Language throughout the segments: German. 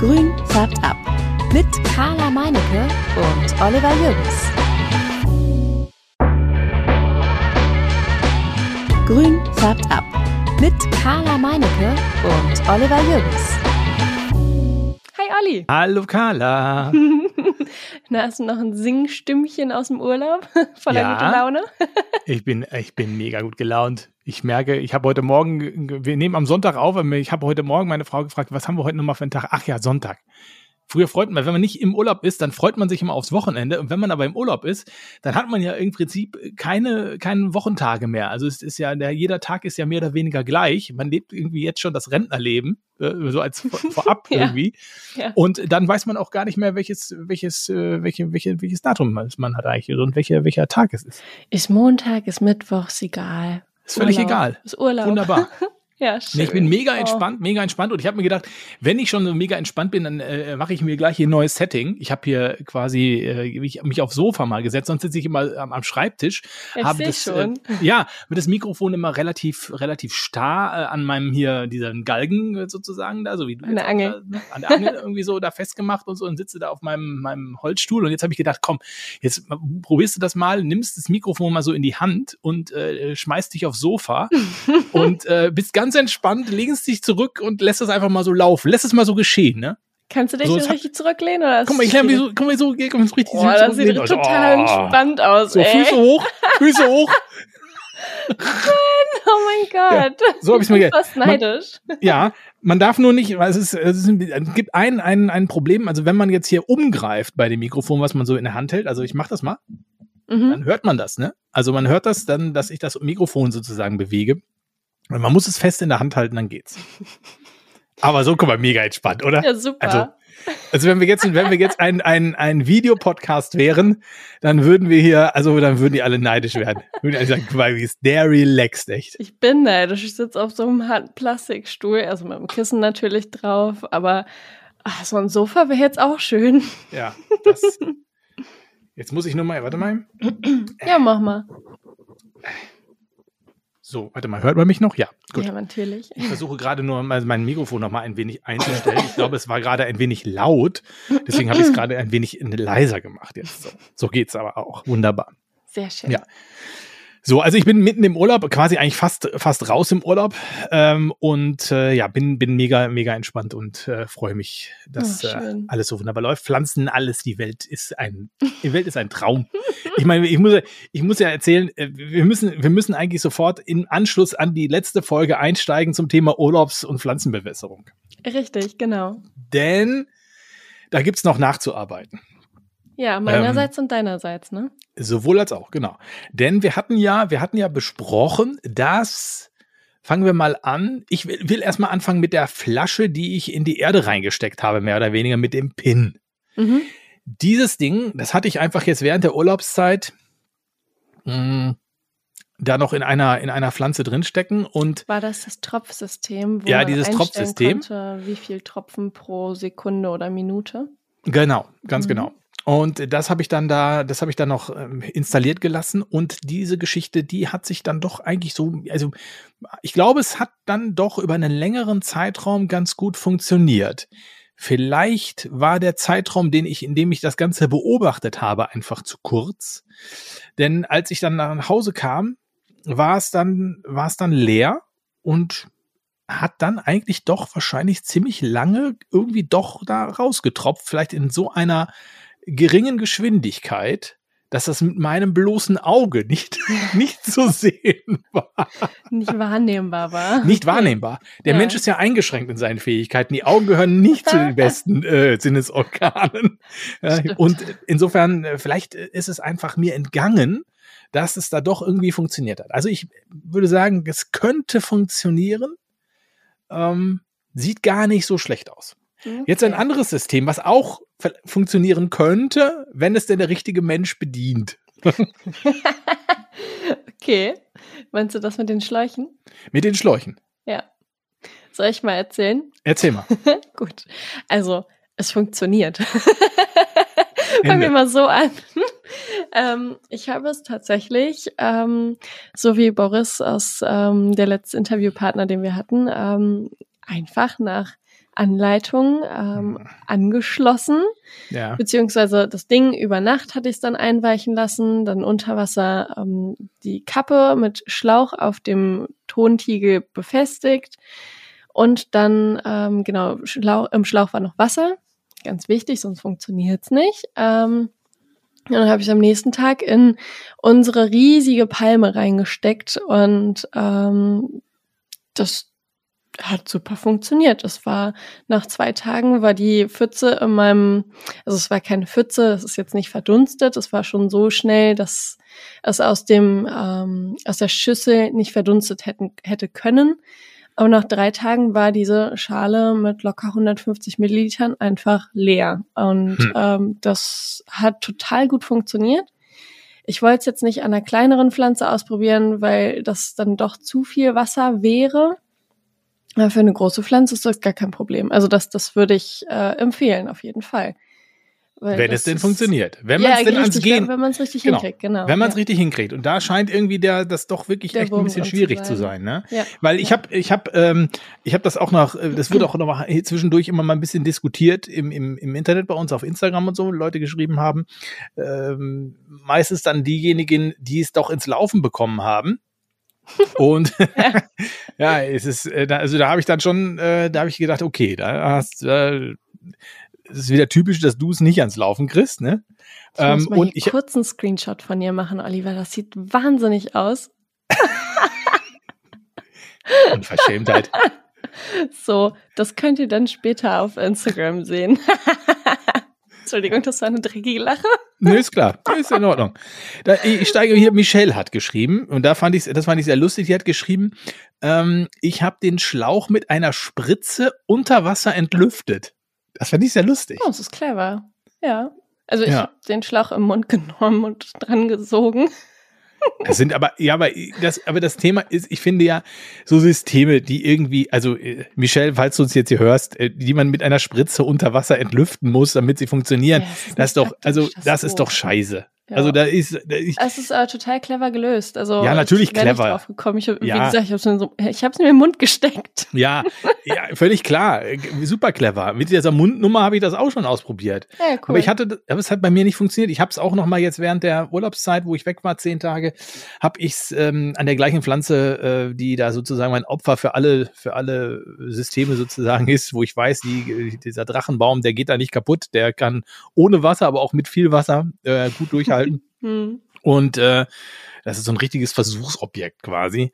Grün färbt ab. Mit Carla Meinecke und Oliver Jürgens. Grün färbt ab. Mit Carla Meinecke und Oliver Jürgens. Hi Olli. Hallo Carla. Na, hast du noch ein Singstimmchen aus dem Urlaub? Voller Ja. gute Laune? Ich bin, ich bin mega gut gelaunt. Ich merke, ich habe heute Morgen, wir nehmen am Sonntag auf, ich habe heute Morgen meine Frau gefragt, was haben wir heute nochmal für einen Tag? Ach ja, Sonntag. Früher freut man, wenn man nicht im Urlaub ist, dann freut man sich immer aufs Wochenende. Und wenn man aber im Urlaub ist, dann hat man ja im Prinzip keine, keine Wochentage mehr. Also es ist ja, der, jeder Tag ist ja mehr oder weniger gleich. Man lebt irgendwie jetzt schon das Rentnerleben, äh, so als vor- vorab Ja. irgendwie. Ja. Und dann weiß man auch gar nicht mehr, welches, welches, äh, welche, welche, welches Datum man hat eigentlich und welcher, welcher Tag es ist. Ist Montag, ist Mittwoch, ist egal. Ist völlig Urlaub. egal. Ist Urlaub. Wunderbar. Ja, schön. Ich bin mega Oh. entspannt, mega entspannt. Und ich habe mir gedacht, wenn ich schon so mega entspannt bin, dann äh, mache ich mir gleich hier ein neues Setting. Ich habe hier quasi äh, mich, mich aufs Sofa mal gesetzt, sonst sitze ich immer am, am Schreibtisch. Ich habe das, schon. Äh, ja, mit das Mikrofon immer relativ, relativ starr äh, an meinem hier, diesen Galgen äh, sozusagen da, so wie du An der Angel. Da, ne, an der Angel irgendwie so da festgemacht und so und sitze da auf meinem, meinem Holzstuhl. Und jetzt habe ich gedacht, komm, jetzt probierst du das mal, nimmst das Mikrofon mal so in die Hand und äh, schmeißt dich aufs Sofa und äh, bist ganz entspannt, lehnst dich zurück und lässt es einfach mal so laufen. Lässt es mal so geschehen, ne? Kannst du dich So, so, es hat- richtig zurücklehnen? Oder Guck mal, ich es lerne, wie schwierig? so, guck mal, so, guck mal, so richtig Oh, das sieht total Oh. entspannt aus, So, ey. Füße hoch, Füße hoch. Oh mein Gott. so hab ich's mir Ich ge- bin fast neidisch. Ja, man darf nur nicht, weil es ist, es, ist, es gibt ein, ein, ein Problem, also wenn man jetzt hier umgreift bei dem Mikrofon, was man so in der Hand hält, also ich mach das mal, Mhm. dann hört man das, ne? Also man hört das dann, dass ich das Mikrofon sozusagen bewege. Und man muss es fest in der Hand halten, dann geht's. Aber so, guck mal, mega entspannt, oder? Ja, super. Also, Also wenn wir jetzt, wenn wir jetzt ein, ein, ein Videopodcast wären, dann würden wir hier, also dann würden die alle neidisch werden. Würden alle sagen, guck mal, wie ist der relaxed, echt. ich bin neidisch. Ich sitze auf so einem harten Plastikstuhl, also mit dem Kissen natürlich drauf, aber ach, so ein Sofa wäre jetzt auch schön. Ja, das. Jetzt muss ich nur mal, warte mal. Ja, mach mal. So, warte mal, hört man mich noch? Ja, gut. Ja, natürlich. Ich versuche gerade nur mal mein Mikrofon noch mal ein wenig einzustellen. Ich glaube, es war gerade ein wenig laut. Deswegen habe ich es gerade ein wenig leiser gemacht jetzt. So, so geht's aber auch. Wunderbar. Sehr schön. Ja. So, also ich bin mitten im Urlaub, quasi eigentlich fast, fast raus im Urlaub ähm, und äh, ja, bin, bin mega, mega entspannt und äh, freue mich, dass Oh, äh, alles so wunderbar läuft. Pflanzen, alles, die Welt ist ein, die Welt ist ein Traum. Ich meine, ich muss, ja- ich muss ja erzählen, äh, wir müssen, wir müssen eigentlich sofort im Anschluss an die letzte Folge einsteigen zum Thema Urlaubs- und Pflanzenbewässerung. Richtig, genau. Denn da gibt's noch nachzuarbeiten. Ja, meinerseits und deinerseits, ne? Sowohl als auch, genau. Denn wir hatten ja, wir hatten ja besprochen, dass, fangen wir mal an, ich will, will erstmal anfangen mit der Flasche, die ich in die Erde reingesteckt habe, mehr oder weniger mit dem Pin. Mhm. Dieses Ding, das hatte ich einfach jetzt während der Urlaubszeit mh, da noch in einer, in einer Pflanze drinstecken und War das das Tropfsystem, wo Ja, dieses Tropfsystem. konnte, wie viel Tropfen pro Sekunde oder Minute? Genau, ganz Mhm. genau. Und das habe ich dann da, das habe ich dann noch ähm, installiert gelassen und diese Geschichte, die hat sich dann doch eigentlich so, also ich glaube, es hat dann doch über einen längeren Zeitraum ganz gut funktioniert. Vielleicht war der Zeitraum, den ich, in dem ich das Ganze beobachtet habe, einfach zu kurz. Denn als ich dann nach Hause kam, war es dann, war es dann leer und hat dann eigentlich doch wahrscheinlich ziemlich lange irgendwie doch da rausgetropft, vielleicht in so einer geringen Geschwindigkeit, dass das mit meinem bloßen Auge nicht, nicht zu sehen war. Nicht wahrnehmbar war. Nicht wahrnehmbar. Der Ja. Mensch ist ja eingeschränkt in seinen Fähigkeiten. Die Augen gehören nicht zu den besten äh, Sinnesorganen. Stimmt. und insofern, äh, vielleicht ist es einfach mir entgangen, dass es da doch irgendwie funktioniert hat. Also ich würde sagen, es könnte funktionieren. Ähm, sieht gar nicht so schlecht aus. Jetzt ein anderes System, was auch funktionieren könnte, wenn es denn der richtige Mensch bedient. Okay. Meinst du das mit den Schläuchen? Mit den Schläuchen. Ja. Soll ich mal erzählen? Erzähl mal. Gut. Also, es funktioniert. Fangen wir mal so an. ähm, ich habe es tatsächlich, ähm, so wie Boris aus ähm, der letzte Interviewpartner, den wir hatten, ähm, einfach nach Anleitung ähm, hm. angeschlossen. Ja. Beziehungsweise das Ding über Nacht hatte ich es dann einweichen lassen, dann unter Wasser ähm, die Kappe mit Schlauch auf dem Tontiegel befestigt und dann, ähm, genau, Schlauch, im Schlauch war noch Wasser, ganz wichtig, sonst funktioniert's nicht. Ähm, und dann habe ich am nächsten Tag in unsere riesige Palme reingesteckt und ähm, das hat super funktioniert. Es war nach zwei Tagen war die Pfütze in meinem, also es war keine Pfütze, es ist jetzt nicht verdunstet, es war schon so schnell, dass es aus dem ähm, aus der Schüssel nicht verdunstet hätten, hätte können. Aber nach drei Tagen war diese Schale mit locker 150 Millilitern einfach leer. Und hm. ähm, das hat total gut funktioniert. Ich wollte es jetzt nicht an einer kleineren Pflanze ausprobieren, weil das dann doch zu viel Wasser wäre. Aber für eine große Pflanze ist das gar kein Problem. Also das, das würde ich äh, empfehlen, auf jeden Fall. Weil wenn es denn ist, funktioniert. Wenn man es denn ans Gehen. Wenn man es richtig genau, hinkriegt, genau. Wenn man es ja. richtig hinkriegt. Und da scheint irgendwie der, das doch wirklich der echt Wurm ein bisschen schwierig zu sein. Ne? Ja. Weil ich ja. habe, ich habe, ähm, ich habe das auch noch, äh, das wird auch noch mal zwischendurch immer mal ein bisschen diskutiert im, im, im Internet bei uns auf Instagram und so, Leute geschrieben haben. Ähm, meistens dann diejenigen, die es doch ins Laufen bekommen haben. Und ja, es ist, äh, also da habe ich dann schon, äh, da habe ich gedacht, okay, da hast äh, es ist wieder typisch, dass du es nicht ans Laufen kriegst, ne? Ich ähm, muss mal und ich kurz einen Screenshot von dir machen, Oliver. Das sieht wahnsinnig aus. Unverschämtheit. So, das könnt ihr dann später auf Instagram sehen. Entschuldigung, das war eine dreckige Lache. Nö, ist klar. Ist in Ordnung. Da, ich steige hier, Michelle hat geschrieben, und da fand ich, das fand ich sehr lustig, die hat geschrieben, ähm, ich habe den Schlauch mit einer Spritze unter Wasser entlüftet. Das fand ich sehr lustig. Oh, das ist clever. Ja. Also ich ja. habe den Schlauch im Mund genommen und dran gesogen. Das sind aber, ja, aber das, aber das Thema ist, ich finde ja, so Systeme, die irgendwie, also äh, Michelle, falls du uns jetzt hier hörst, äh, die man mit einer Spritze unter Wasser entlüften muss, damit sie funktionieren, ja, das ist, das ist doch, also das, das ist doch scheiße. Ja. Also da ist. Da ich, es ist äh, total clever gelöst. Also ja, natürlich ich clever. Nicht drauf gekommen. Ich, wie ja. gesagt, ich habe es so, ich hab's mir in den Mund gesteckt. Ja, ja, völlig klar. Super clever. Mit dieser Mundnummer habe ich das auch schon ausprobiert. Ja, cool. Aber ich hatte, aber es hat bei mir nicht funktioniert. Ich habe es auch noch mal jetzt während der Urlaubszeit, wo ich weg war, zehn Tage, habe ich es ähm, an der gleichen Pflanze, äh, die da sozusagen mein Opfer für alle für alle Systeme sozusagen ist, wo ich weiß, die, dieser Drachenbaum, der geht da nicht kaputt. Der kann ohne Wasser, aber auch mit viel Wasser äh, gut durchhalten. Hm. Und äh, das ist so ein richtiges Versuchsobjekt quasi.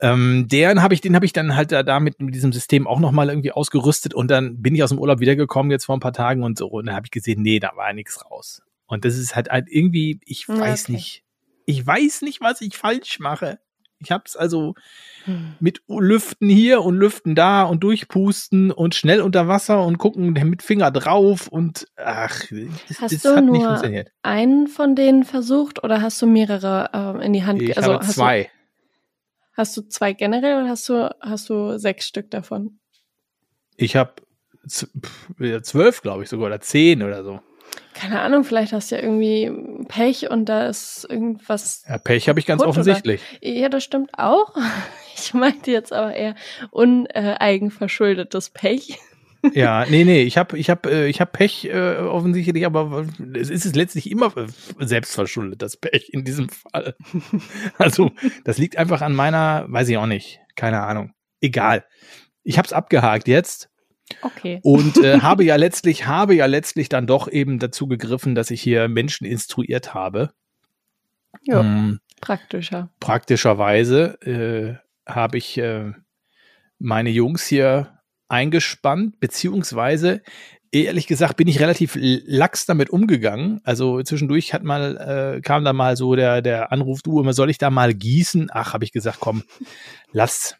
Ähm, den habe ich, den habe ich dann halt da, da mit, mit diesem System auch nochmal irgendwie ausgerüstet und dann bin ich aus dem Urlaub wiedergekommen jetzt vor ein paar Tagen und so und dann habe ich gesehen, nee, da war nichts raus. Und das ist halt, halt irgendwie, ich weiß okay. nicht, ich weiß nicht, was ich falsch mache. Ich habe es also hm. mit Lüften hier und Lüften da und durchpusten und schnell unter Wasser und gucken mit Finger drauf und ach, das, hast das du hat nur nicht funktioniert. Einen von denen versucht oder hast du mehrere äh, in die Hand? Ich also habe zwei. Du, hast du zwei generell oder hast du hast du sechs Stück davon? Ich habe zwölf, glaube ich sogar oder zehn oder so keine Ahnung, vielleicht hast du ja irgendwie Pech und da ist irgendwas. Ja, Pech habe ich ganz offensichtlich. Oder, ja, das stimmt auch. Ich meinte jetzt aber eher uneigenverschuldetes Pech. Ja, nee, nee, ich habe ich hab, äh, ich hab Pech äh, offensichtlich, aber es ist es letztlich immer selbstverschuldet, das Pech in diesem Fall. Also, das liegt einfach an meiner, weiß ich auch nicht, keine Ahnung. Egal. Ich habe es abgehakt jetzt Okay. Und äh, habe ja letztlich, habe ja letztlich dann doch eben dazu gegriffen, dass ich hier Menschen instruiert habe. Ja, ähm, praktischer. Praktischerweise äh, habe ich äh, meine Jungs hier eingespannt, beziehungsweise ehrlich gesagt bin ich relativ lax damit umgegangen. Also zwischendurch hat mal äh, kam da mal so der der Anruf, du, immer soll ich da mal gießen? Ach, habe ich gesagt, komm, lass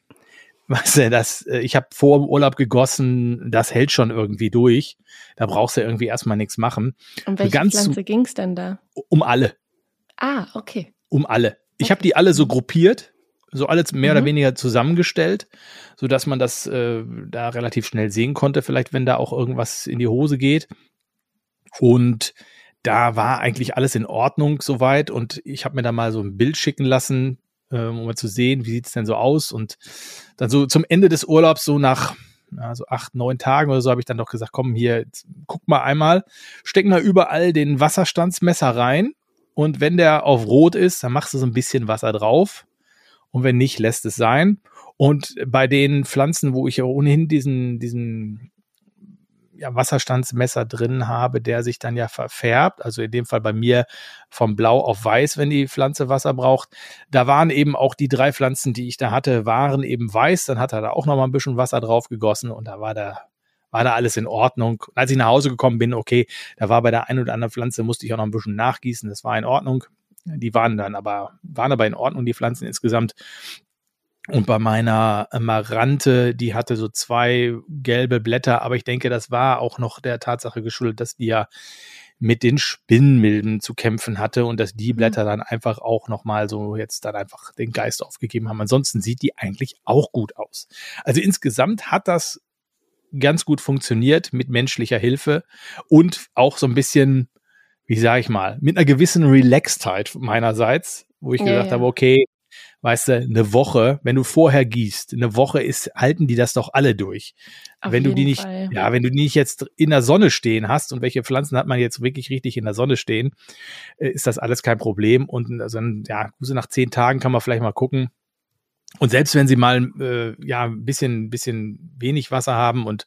Weißt du, das, äh, ich habe vor dem Urlaub gegossen, das hält schon irgendwie durch. Da brauchst du irgendwie erstmal nichts machen. Um welche Ganz Pflanze ging es denn da? Um alle. Ah, okay. Um alle. Ich okay. habe die alle so gruppiert, so alles mehr mhm. oder weniger zusammengestellt, so dass man das äh, da relativ schnell sehen konnte, vielleicht wenn da auch irgendwas in die Hose geht. Und da war eigentlich alles in Ordnung soweit und ich habe mir da mal so ein Bild schicken lassen, ähm, um mal zu sehen, wie sieht's denn so aus. Und dann so zum Ende des Urlaubs, so nach also acht, neun Tagen oder so, habe ich dann doch gesagt, komm hier, guck mal einmal, steck mal überall den Wasserstandsmesser rein und wenn der auf Rot ist, dann machst du so ein bisschen Wasser drauf und wenn nicht, lässt es sein. Und bei den Pflanzen, wo ich ja ohnehin diesen, diesen ja, Wasserstandsmesser drin habe, der sich dann ja verfärbt, also in dem Fall bei mir vom Blau auf Weiß, wenn die Pflanze Wasser braucht. Da waren eben auch die drei Pflanzen, die ich da hatte, waren eben weiß. Dann hat er da auch noch mal ein bisschen Wasser drauf gegossen und da war da war da alles in Ordnung. Als ich nach Hause gekommen bin, okay, da war bei der einen oder anderen Pflanze, musste ich auch noch ein bisschen nachgießen, das war in Ordnung. Die waren dann aber, waren aber in Ordnung, die Pflanzen insgesamt. Und bei meiner Marante, die hatte so zwei gelbe Blätter, aber ich denke, das war auch noch der Tatsache geschuldet, dass die ja mit den Spinnmilben zu kämpfen hatte und dass die mhm. Blätter dann einfach auch nochmal so jetzt dann einfach den Geist aufgegeben haben. Ansonsten sieht die eigentlich auch gut aus. Also insgesamt hat das ganz gut funktioniert mit menschlicher Hilfe und auch so ein bisschen, wie sage ich mal, mit einer gewissen Relaxedheit meinerseits, wo ich ja, gesagt ja. habe, okay, weißt du, eine Woche, wenn du vorher gießt, eine Woche ist, halten die das doch alle durch. Auf wenn du die nicht, Fall. ja, wenn du die nicht jetzt in der Sonne stehen hast und welche Pflanzen hat man jetzt wirklich richtig in der Sonne stehen, äh, ist das alles kein Problem. Und also, ja, nach zehn Tagen kann man vielleicht mal gucken. Und selbst wenn sie mal äh, ja ein bisschen, bisschen wenig Wasser haben und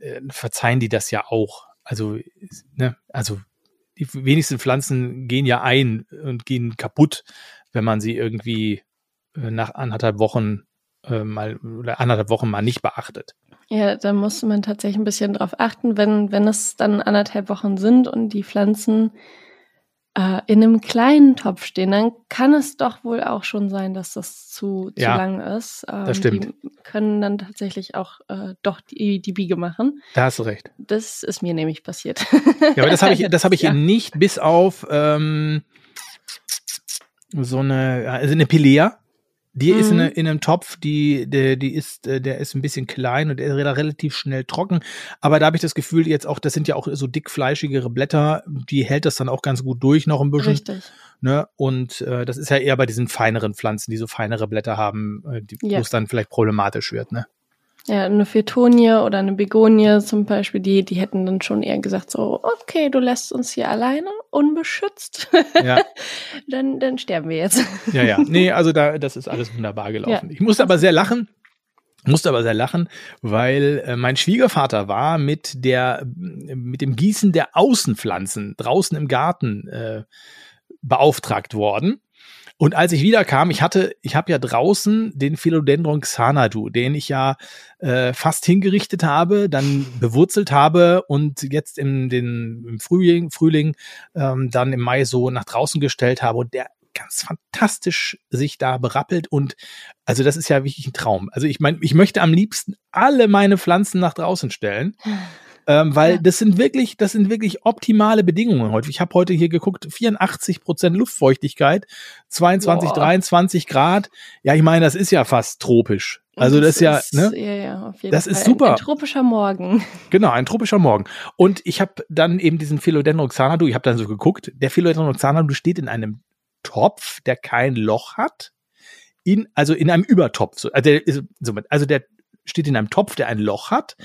äh, verzeihen die das ja auch. Also, ne, also die wenigsten Pflanzen gehen ja ein und gehen kaputt, wenn man sie irgendwie nach anderthalb Wochen äh, mal oder anderthalb Wochen mal nicht beachtet. Ja, da muss man tatsächlich ein bisschen drauf achten, wenn, wenn es dann anderthalb Wochen sind und die Pflanzen äh, in einem kleinen Topf stehen, dann kann es doch wohl auch schon sein, dass das zu, zu ja, lang ist. Ähm, das stimmt. Die können dann tatsächlich auch äh, doch die, die Biege machen. Da hast du recht. Das ist mir nämlich passiert. Ja, aber das habe ich, das habe ich ja. nicht bis auf ähm, so eine, also eine Pilea. Die mhm. ist in, mhm. in, einem Topf, die, der, die ist, äh, der ist ein bisschen klein und der ist relativ schnell trocken. Aber da habe ich das Gefühl, jetzt auch, das sind ja auch so dickfleischigere Blätter, die hält das dann auch ganz gut durch, noch ein bisschen. Richtig. Ne? Und äh, das ist ja eher bei diesen feineren Pflanzen, die so feinere Blätter haben, äh, die, ja. wo es dann vielleicht problematisch wird, ne? Ja, eine Fetonie oder eine Begonie zum Beispiel, die, die hätten dann schon eher gesagt so, okay, du lässt uns hier alleine, unbeschützt. Ja. dann, dann sterben wir jetzt. ja, ja. Nee, also da, das ist alles wunderbar gelaufen. Ja. Ich musste aber sehr lachen, musste aber sehr lachen, weil äh, mein Schwiegervater war mit der, mit dem Gießen der Außenpflanzen draußen im Garten äh, beauftragt worden. Und als ich wiederkam, ich hatte, ich habe ja draußen den Philodendron Xanadu, den ich ja äh, fast hingerichtet habe, dann bewurzelt habe und jetzt im, den, im Frühling, Frühling ähm, dann im Mai so nach draußen gestellt habe und der ganz fantastisch sich da berappelt und also das ist ja wirklich ein Traum. Also ich meine, ich möchte am liebsten alle meine Pflanzen nach draußen stellen. Ähm, weil ja. das sind wirklich, das sind wirklich optimale Bedingungen heute. Ich habe heute hier geguckt, 84 Prozent Luftfeuchtigkeit, 22, Boah. 23 Grad. Ja, ich meine, das ist ja fast tropisch. Also das, das ist ja, ne? Ja, ja, auf jeden das Fall. ist super. Ein, ein, tropischer Morgen. Genau, ein tropischer Morgen. Und ich habe dann eben diesen Philodendron Xanadu, ich habe dann so geguckt, der Philodendron Xanadu steht in einem Topf, der kein Loch hat, in, also in einem Übertopf. Also der, also der steht in einem Topf, der ein Loch hat.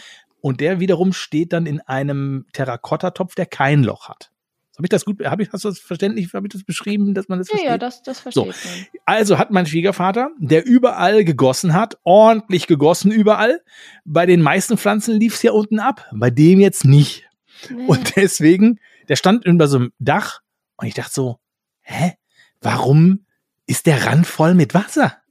Und der wiederum steht dann in einem Terrakottatopf, der kein Loch hat. Habe ich das gut, habe ich, hast du das verständlich, habe ich das beschrieben, dass man das ja, versteht? Ja, das, das versteht so. man. Also hat mein Schwiegervater, der überall gegossen hat, ordentlich gegossen überall. Bei den meisten Pflanzen lief es ja unten ab, bei dem jetzt nicht. Nee. Und deswegen, der stand über so einem Dach und ich dachte so, hä, warum ist der Rand voll mit Wasser?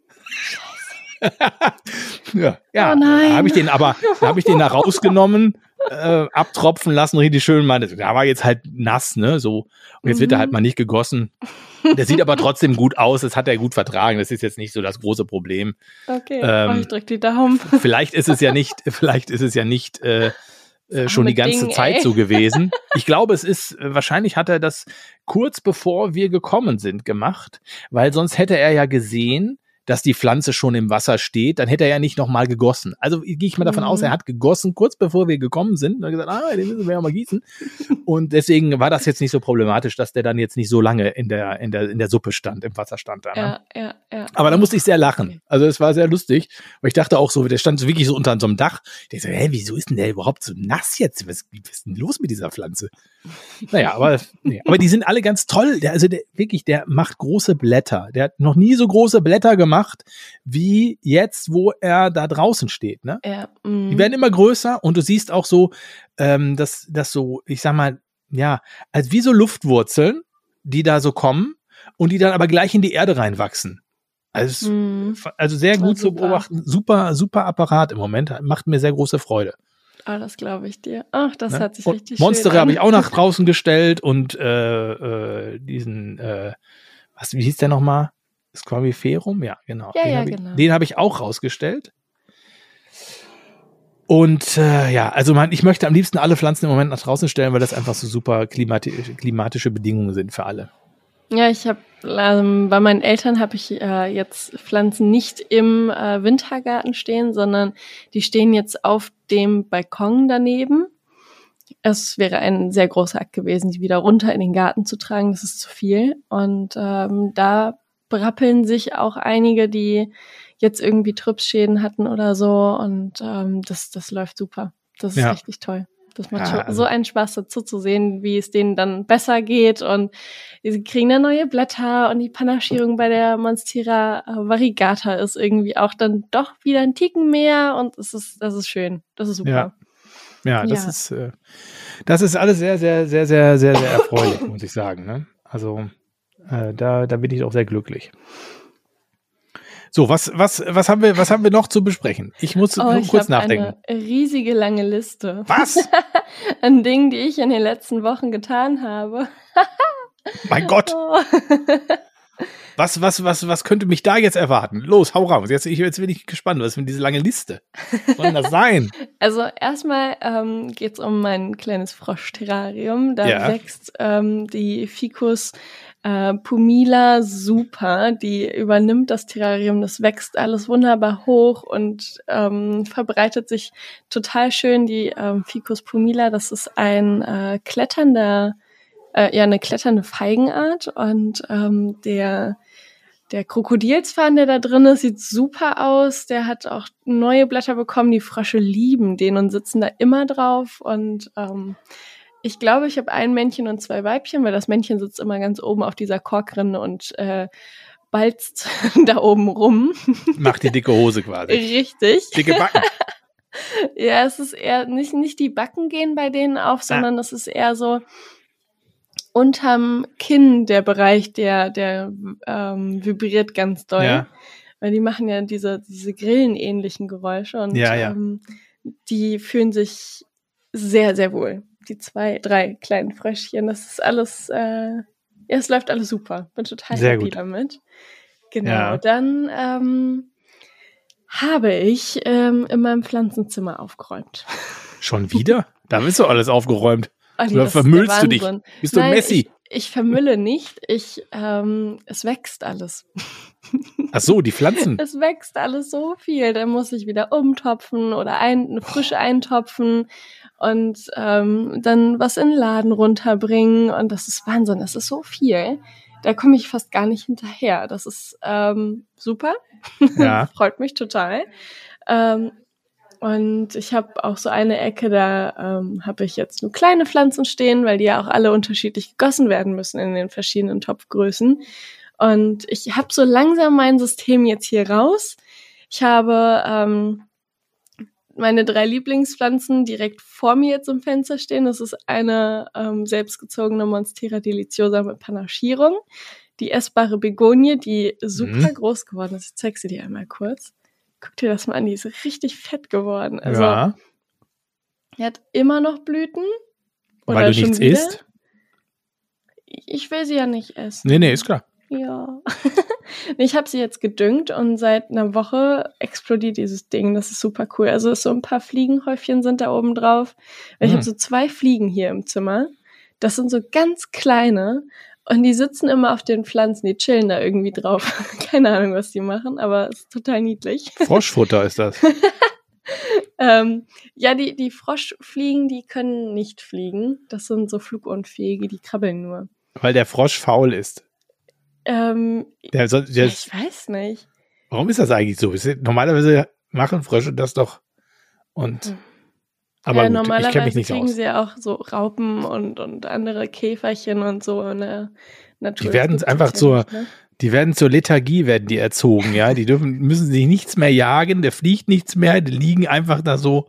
ja, ja oh habe ich den aber, habe ich den da rausgenommen, äh, abtropfen lassen, richtig schön. Meine, da war jetzt halt nass, ne, so. Und jetzt mhm. wird er halt mhm. mal nicht gegossen. Der sieht aber trotzdem gut aus. Das hat er gut vertragen. Das ist jetzt nicht so das große Problem. Okay, ähm, ich drück die Daumen. Vielleicht ist es ja nicht, vielleicht ist es ja nicht äh, äh, schon die ganze Ding, Zeit ey. so gewesen. Ich glaube, es ist, äh, wahrscheinlich hat er das kurz bevor wir gekommen sind gemacht, weil sonst hätte er ja gesehen, dass die Pflanze schon im Wasser steht, dann hätte er ja nicht nochmal gegossen. Also gehe ich mal davon mhm. aus, er hat gegossen, kurz bevor wir gekommen sind. Und hat gesagt, ah, den müssen wir ja mal gießen. Und deswegen war das jetzt nicht so problematisch, dass der dann jetzt nicht so lange in der, in der, in der Suppe stand, im Wasser stand. Da, ne? ja, ja, ja. Aber da musste ich sehr lachen. Also es war sehr lustig. Weil ich dachte auch so, der stand wirklich so unter so einem Dach. Ich dachte so, hä, wieso ist denn der überhaupt so nass jetzt? Was, was ist denn los mit dieser Pflanze? Naja, aber, nee, aber die sind alle ganz toll. Der, also der, wirklich, der macht große Blätter. Der hat noch nie so große Blätter gemacht, wie jetzt, wo er da draußen steht. Ne? Ja, mm. Die werden immer größer und du siehst auch so, ähm, dass, dass so, ich sag mal, ja, als wie so Luftwurzeln, die da so kommen und die dann aber gleich in die Erde reinwachsen. Also, mm. also sehr gut zu beobachten. Super, super Apparat im Moment. Macht mir sehr große Freude. Ah, das glaube ich dir. Ach, das ne? hat sich und richtig Monster habe ich auch nach draußen gestellt und äh, äh, diesen, äh, was, wie hieß der nochmal? Squamiferum? Ja, genau. Ja, den ja, habe genau. ich, hab ich auch rausgestellt. Und äh, ja, also man, ich möchte am liebsten alle Pflanzen im Moment nach draußen stellen, weil das einfach so super klimati klimatische Bedingungen sind für alle. Ja, ich habe ähm, bei meinen Eltern habe ich äh, jetzt Pflanzen nicht im äh, Wintergarten stehen, sondern die stehen jetzt auf dem Balkon daneben. Es wäre ein sehr großer Akt gewesen, die wieder runter in den Garten zu tragen. Das ist zu viel. Und ähm, da brappeln sich auch einige, die jetzt irgendwie Trübsschäden hatten oder so. Und ähm, das, das läuft super. Das ist ja. richtig toll. Das macht ja, also so einen Spaß dazu zu sehen, wie es denen dann besser geht und sie kriegen dann neue Blätter und die Panaschierung bei der Monstera variegata ist irgendwie auch dann doch wieder ein Ticken mehr und es ist, das ist schön. Das ist super. Ja, ja das ja. ist, äh, das ist alles sehr, sehr, sehr, sehr, sehr, sehr erfreulich, muss ich sagen. Ne? Also äh, da, da bin ich auch sehr glücklich. So, was, was, was haben wir, was haben wir noch zu besprechen? Ich muss oh, nur ich kurz nachdenken. Eine riesige lange Liste. Was? An Dingen, die ich in den letzten Wochen getan habe. mein Gott. Oh. Was, was, was, was könnte mich da jetzt erwarten? Los, hau raus. Jetzt, jetzt bin ich gespannt. Was ist denn diese lange Liste? Was soll denn das sein? Also erstmal ähm, geht es um mein kleines Froschterrarium. Da ja. wächst ähm, die Ficus äh, Pumila super, die übernimmt das Terrarium, das wächst alles wunderbar hoch und ähm, verbreitet sich total schön. Die ähm, Ficus pumila, das ist ein äh, kletternder, äh, ja eine kletternde Feigenart und ähm, der der Krokodilsfaden, der da drin ist, sieht super aus. Der hat auch neue Blätter bekommen. Die Frösche lieben den und sitzen da immer drauf und ähm, ich glaube, ich habe ein Männchen und zwei Weibchen, weil das Männchen sitzt immer ganz oben auf dieser Korkrinne und äh, balzt da oben rum. Macht die dicke Hose quasi. Richtig. Dicke Backen. ja, es ist eher nicht, nicht die Backen gehen bei denen auf, ah. sondern ah. es ist eher so unterm Kinn der Bereich, der, der ähm, vibriert ganz doll. Ja. Weil die machen ja diese, diese Grillenähnlichen Geräusche und ja, ja. Ähm, die fühlen sich sehr, sehr wohl die zwei, drei kleinen Fröschchen. Das ist alles, äh, ja, es läuft alles super. Bin total Sehr happy gut. damit. Genau. Ja. Dann ähm, habe ich ähm, in meinem Pflanzenzimmer aufgeräumt. Schon wieder? Da bist du alles aufgeräumt. Olli, Oder vermüllst du dich? Bist du Nein, Messi? Ich, ich vermülle nicht. Ich, ähm, es wächst alles. Ach so, die Pflanzen. es wächst alles so viel. Dann muss ich wieder umtopfen oder ein, frisch eintopfen und ähm, dann was in den Laden runterbringen. Und das ist Wahnsinn, das ist so viel. Da komme ich fast gar nicht hinterher. Das ist ähm, super. Ja. Freut mich total. Ähm, und ich habe auch so eine Ecke, da ähm, habe ich jetzt nur kleine Pflanzen stehen, weil die ja auch alle unterschiedlich gegossen werden müssen in den verschiedenen Topfgrößen. Und ich habe so langsam mein System jetzt hier raus. Ich habe ähm, meine drei Lieblingspflanzen direkt vor mir jetzt im Fenster stehen. Das ist eine ähm, selbstgezogene Monstera deliciosa mit Panaschierung, die essbare Begonie, die super mhm. groß geworden ist. Ich zeig sie dir einmal kurz. Guck dir das mal an, die ist richtig fett geworden. Also, ja. Die hat immer noch Blüten. Weil du nichts wieder. isst? Ich will sie ja nicht essen. Nee, nee, ist klar. Ja. ich habe sie jetzt gedüngt und seit einer Woche explodiert dieses Ding. Das ist super cool. Also so ein paar Fliegenhäufchen sind da oben drauf. Ich habe so zwei Fliegen hier im Zimmer. Das sind so ganz kleine Und die sitzen immer auf den Pflanzen, die chillen da irgendwie drauf. Keine Ahnung, was die machen, aber es ist total niedlich. Froschfutter ist das. ähm, ja, die, die Froschfliegen, die können nicht fliegen. Das sind so flugunfähige, die krabbeln nur. Weil der Frosch faul ist. Ähm, der, der, der, ich weiß nicht. Warum ist das eigentlich so? Normalerweise machen Frösche das doch. Und hm. aber ja, gut, normalerweise ich kenne mich nicht kriegen aus. sie auch so Raupen und, und andere Käferchen und so in der Natur. Die werden einfach zur, ne? die werden zur Lethargie werden die erzogen, ja. Die dürfen, müssen sich nichts mehr jagen, der fliegt nichts mehr, die liegen einfach da so.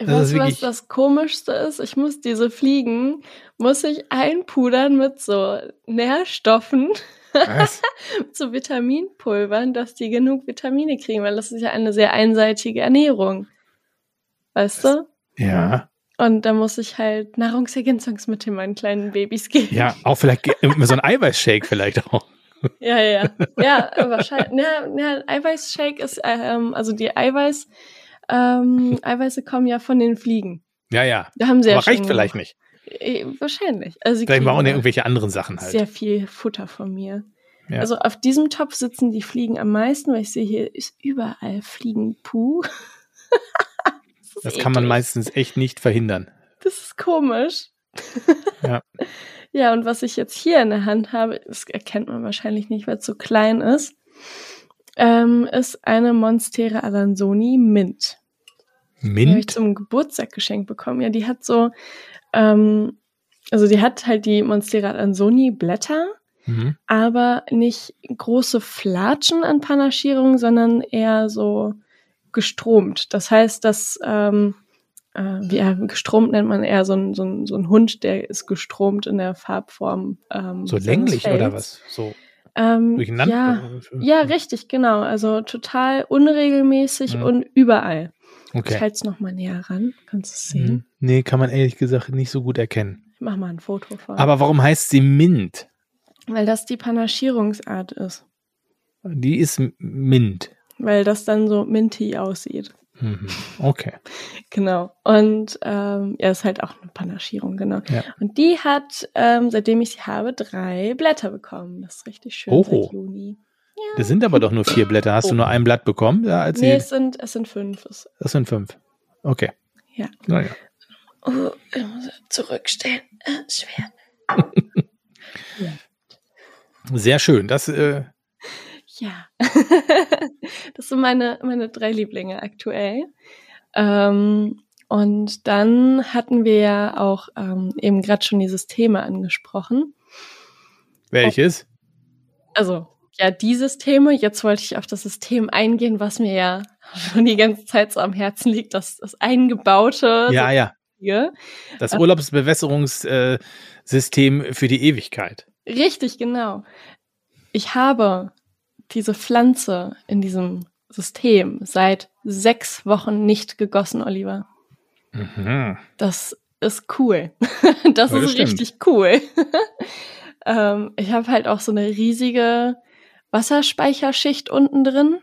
Weißt du, was das Komischste ist? Ich muss diese Fliegen, muss ich einpudern mit so Nährstoffen. Was? so Vitaminpulvern, dass die genug Vitamine kriegen, weil das ist ja eine sehr einseitige Ernährung. Weißt du? Ja. Und da muss ich halt Nahrungsergänzungsmittel meinen kleinen Babys geben. Ja, auch vielleicht so ein Eiweißshake vielleicht auch. Ja, ja, ja. wahrscheinlich. Ja, ja, Eiweißshake ist, ähm, also die Eiweiß, ähm, Eiweiße kommen ja von den Fliegen. Ja, ja. Da haben sie Aber ja reicht vielleicht nicht. Äh, wahrscheinlich. Also vielleicht brauchen die irgendwelche anderen Sachen halt. Sehr viel Futter von mir. Ja. Also auf diesem Topf sitzen die Fliegen am meisten, weil ich sehe, hier ist überall Fliegenpuh. Das, das kann man meistens echt nicht verhindern. Das ist komisch. Ja. ja, und was ich jetzt hier in der Hand habe, das erkennt man wahrscheinlich nicht, weil es so klein ist, ähm, ist eine Monstera Alanzoni Mint. Mint? Die habe ich zum Geburtstag geschenkt bekommen. Ja, die hat so, ähm, also die hat halt die Monstera Alanzoni Blätter, mhm. aber nicht große Flatschen an Panaschierung, sondern eher so gestromt. Das heißt, dass ähm, äh, wie, äh, gestromt nennt man eher so ein, so, ein, so ein Hund, der ist gestromt in der Farbform. Ähm, so länglich oder was? So ähm, durcheinander? Ja, ja, richtig, genau. Also total unregelmäßig mhm. und überall. Okay. Ich halte es nochmal näher ran. Kannst du es sehen? Mhm. Nee, kann man ehrlich gesagt nicht so gut erkennen. Ich mach mal ein Foto von. Aber warum heißt sie Mint? Weil das die Panaschierungsart ist. Die ist Mint weil das dann so minty aussieht. Mhm. Okay. Genau. Und ähm, ja, ist halt auch eine Panaschierung, genau. Ja. Und die hat, ähm, seitdem ich sie habe, drei Blätter bekommen. Das ist richtig schön Oho. seit Juni. Das sind aber doch nur vier Blätter. Hast oh. du nur ein Blatt bekommen? Ja, erzähl. Nee, es sind, es sind fünf. Es sind fünf. Okay. Ja. Naja. Oh, ich muss zurückstellen. Äh, schwer. ja. Sehr schön. Das äh, ja, das sind meine, meine drei Lieblinge aktuell. Ähm, und dann hatten wir ja auch ähm, eben gerade schon dieses Thema angesprochen. Welches? Also, ja, dieses Thema. Jetzt wollte ich auf das System eingehen, was mir ja schon die ganze Zeit so am Herzen liegt, das, das eingebaute. Ja, ja. Das Urlaubsbewässerungssystem für die Ewigkeit. Richtig, genau. Ich habe diese Pflanze in diesem System seit sechs Wochen nicht gegossen, Oliver. Mhm. Das ist cool. das ja, ist das richtig cool. ähm, ich habe halt auch so eine riesige Wasserspeicherschicht unten drin,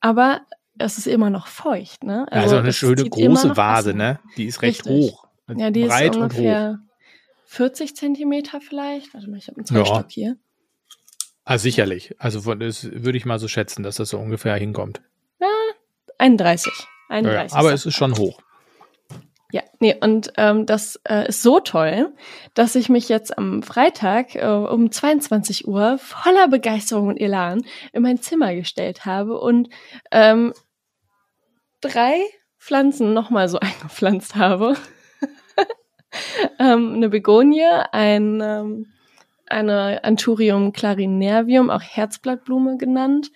aber es ist immer noch feucht, ne? Also, also eine schöne große Vase, ne? Die ist recht richtig. hoch. Ja, die ist ungefähr 40 Zentimeter vielleicht. Warte mal, ich habe einen Zollstock ja. hier. Ah, sicherlich. Also von, das würde ich mal so schätzen, dass das so ungefähr hinkommt. Ja, 31. 31 ja, aber es ist schon hoch. Ja, nee, und ähm, das äh, ist so toll, dass ich mich jetzt am Freitag äh, um 22 Uhr voller Begeisterung und Elan in mein Zimmer gestellt habe und ähm, drei Pflanzen nochmal so eingepflanzt habe. ähm, eine Begonie, ein ähm, eine Anthurium clarinervium, auch Herzblattblume genannt,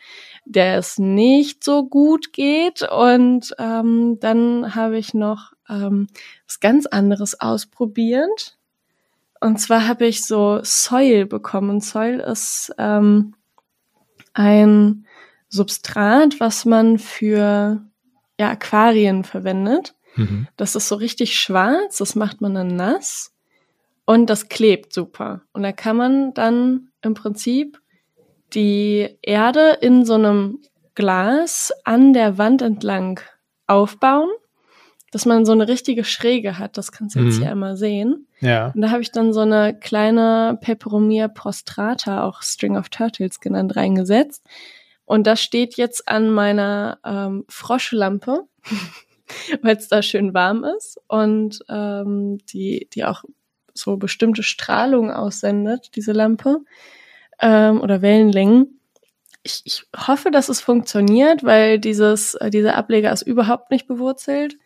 der es nicht so gut geht. Und ähm, dann habe ich noch ähm, was ganz anderes ausprobiert. Und zwar habe ich so Soil bekommen. Soil ist ähm, ein Substrat, was man für ja, Aquarien verwendet. Mhm. Das ist so richtig schwarz, das macht man dann nass und das klebt super. Und da kann man dann im Prinzip die Erde in so einem Glas an der Wand entlang aufbauen. Dass man so eine richtige Schräge hat. Das kannst du jetzt mhm. hier einmal sehen. Ja. Und da habe ich dann so eine kleine Peperomia prostrata, auch String of Turtles genannt, reingesetzt. Und das steht jetzt an meiner ähm, Froschlampe, weil es da schön warm ist und ähm, die, die auch so bestimmte Strahlung aussendet, diese Lampe, ähm, oder Wellenlängen. Ich, ich hoffe, dass es funktioniert, weil dieses, äh, dieser Ableger ist überhaupt nicht bewurzelt.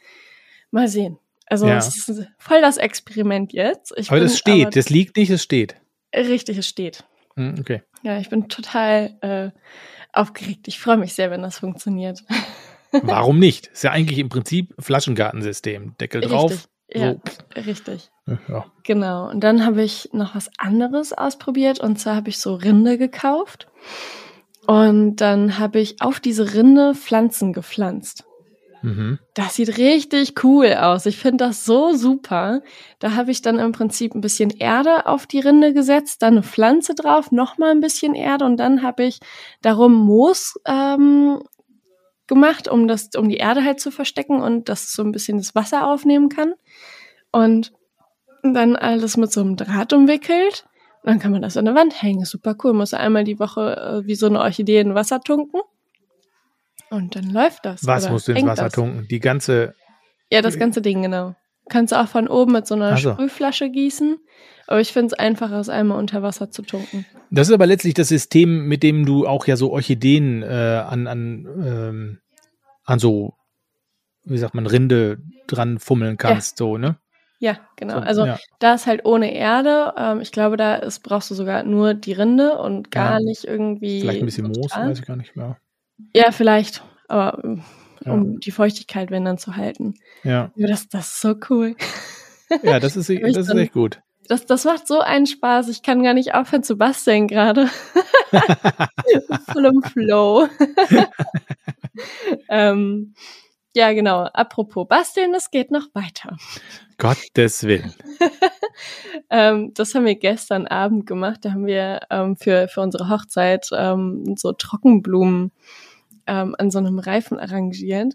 Mal sehen. Also ja. es ist voll das Experiment jetzt. Ich aber das steht, aber, das liegt nicht, es steht. Richtig, es steht. Hm, okay. Ja, ich bin total äh, aufgeregt. Ich freue mich sehr, wenn das funktioniert. Warum nicht? Ist ja eigentlich im Prinzip Flaschengartensystem. Deckel richtig, drauf. Ja, so. richtig. Ja. Genau. Und dann habe ich noch was anderes ausprobiert. Und zwar habe ich so Rinde gekauft. Und dann habe ich auf diese Rinde Pflanzen gepflanzt. Mhm. Das sieht richtig cool aus. Ich finde das so super. Da habe ich dann im Prinzip ein bisschen Erde auf die Rinde gesetzt, dann eine Pflanze drauf, nochmal ein bisschen Erde und dann habe ich darum Moos ähm, gemacht, um das, um die Erde halt zu verstecken und dass so ein bisschen das Wasser aufnehmen kann. Und dann alles mit so einem Draht umwickelt. Dann kann man das an der Wand hängen. Super cool. Muss einmal die Woche äh, wie so eine Orchidee in Wasser tunken. Und dann läuft das. Was musst du ins Wasser das? tunken? Die ganze. Ja, das ganze Ding, genau. Kannst du auch von oben mit so einer so. Sprühflasche gießen. Aber ich finde es einfacher, es einmal unter Wasser zu tunken. Das ist aber letztlich das System, mit dem du auch ja so Orchideen äh, an, an, ähm, an so, wie sagt man, Rinde dran fummeln kannst, ja. so, ne? Ja, genau. So, also ja. da ist halt ohne Erde. Ähm, ich glaube, da ist, brauchst du sogar nur die Rinde und gar ja. nicht irgendwie. Vielleicht ein bisschen Moos, weiß ich gar nicht mehr. Ja, vielleicht. Aber um ja. die Feuchtigkeit, wenn dann zu halten. Ja. Aber das, das ist so cool. Ja, das ist, das ist echt gut. Das, das macht so einen Spaß. Ich kann gar nicht aufhören zu basteln gerade. Voll im Flow. ähm, ja, genau. Apropos basteln, es geht noch weiter. Gottes Willen. ähm, das haben wir gestern Abend gemacht. Da haben wir ähm, für, für unsere Hochzeit ähm, so Trockenblumen ähm, an so einem Reifen arrangiert.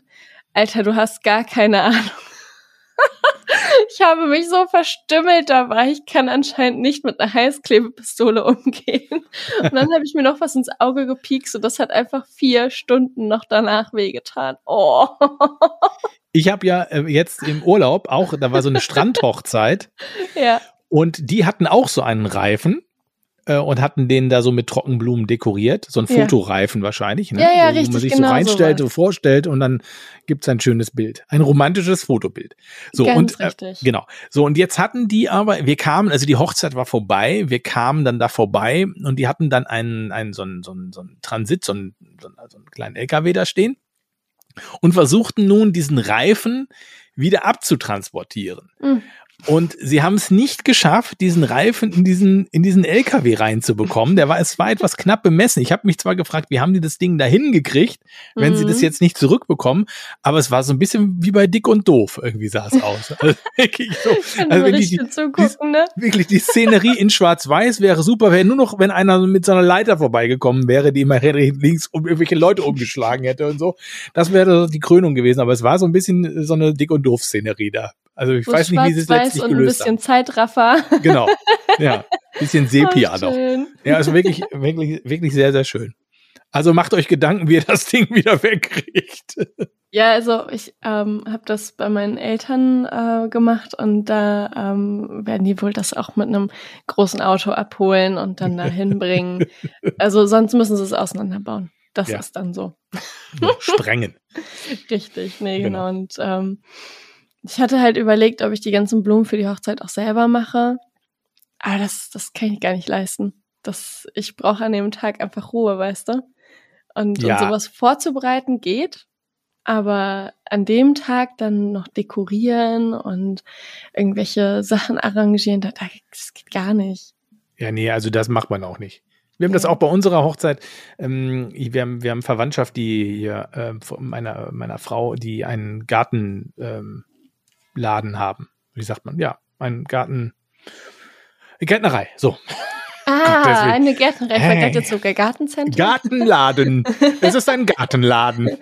Alter, du hast gar keine Ahnung. ich habe mich so verstümmelt dabei. Ich kann anscheinend nicht mit einer Heißklebepistole umgehen. Und dann habe ich mir noch was ins Auge gepiekst und das hat einfach vier Stunden noch danach wehgetan. Oh. Ich habe ja äh, jetzt im Urlaub auch, da war so eine Strandhochzeit. ja. Und die hatten auch so einen Reifen äh, und hatten den da so mit Trockenblumen dekoriert. So ein Fotoreifen ja. wahrscheinlich, ne? Ja, ja, so, richtig, wo man sich genau so reinstellt, so vorstellt und dann gibt's ein schönes Bild. Ein romantisches Fotobild. So, Ganz und äh, richtig. genau. So, und jetzt hatten die aber, wir kamen, also die Hochzeit war vorbei, wir kamen dann da vorbei und die hatten dann einen, einen so einen, so einen, so einen Transit, so einen, so einen, so einen kleinen LKW da stehen und versuchten nun diesen Reifen wieder abzutransportieren. Mhm. Und sie haben es nicht geschafft, diesen Reifen in diesen, in diesen LKW reinzubekommen. Der war, es war etwas knapp bemessen. Ich habe mich zwar gefragt, wie haben die das Ding da hingekriegt, wenn mhm. sie das mhm. jetzt nicht zurückbekommen, aber es war so ein bisschen wie bei Dick und Doof, irgendwie sah es aus. Also wirklich so. Also wirklich, die, zugucken, ne? wirklich die Szenerie in Schwarz-Weiß wäre super, wäre nur noch, wenn einer mit so einer Leiter vorbeigekommen wäre, die immer links um irgendwelche Leute umgeschlagen hätte und so. Das wäre die Krönung gewesen, aber es war so ein bisschen so eine Dick und Doof-Szenerie da. Also ich weiß nicht, wie sie es letztlich und gelöst haben. Ein bisschen Zeitraffer. Genau. Ja. Bisschen Sepia noch. Ja, also wirklich, wirklich, wirklich sehr, sehr schön. Also macht euch Gedanken, wie ihr das Ding wieder wegkriegt. Ja, also ich ähm, habe das bei meinen Eltern äh, gemacht und da ähm, werden die wohl das auch mit einem großen Auto abholen und dann dahin bringen. Also sonst müssen sie es auseinanderbauen. Das ja. ist dann so. Sprengen. Richtig, nee, genau. genau. Und ähm, ich hatte halt überlegt, ob ich die ganzen Blumen für die Hochzeit auch selber mache. Aber das, das kann ich gar nicht leisten. Das, ich brauche an dem Tag einfach Ruhe, weißt du? Und, ja. und sowas vorzubereiten geht. Aber an dem Tag dann noch dekorieren und irgendwelche Sachen arrangieren, das, das geht gar nicht. Ja, nee, also das macht man auch nicht. Wir haben das auch bei unserer Hochzeit. Ähm, wir, haben, wir haben Verwandtschaft, die hier äh, meiner, meiner Frau, die einen Garten ähm, Laden haben. Wie sagt man? Ja, ein Garten. Gärtnerei, so. Ah, eine Gärtnerei. Hey. Verkehrt jetzt sogar Gartenzentrum? Gartenladen. es ist ein Gartenladen.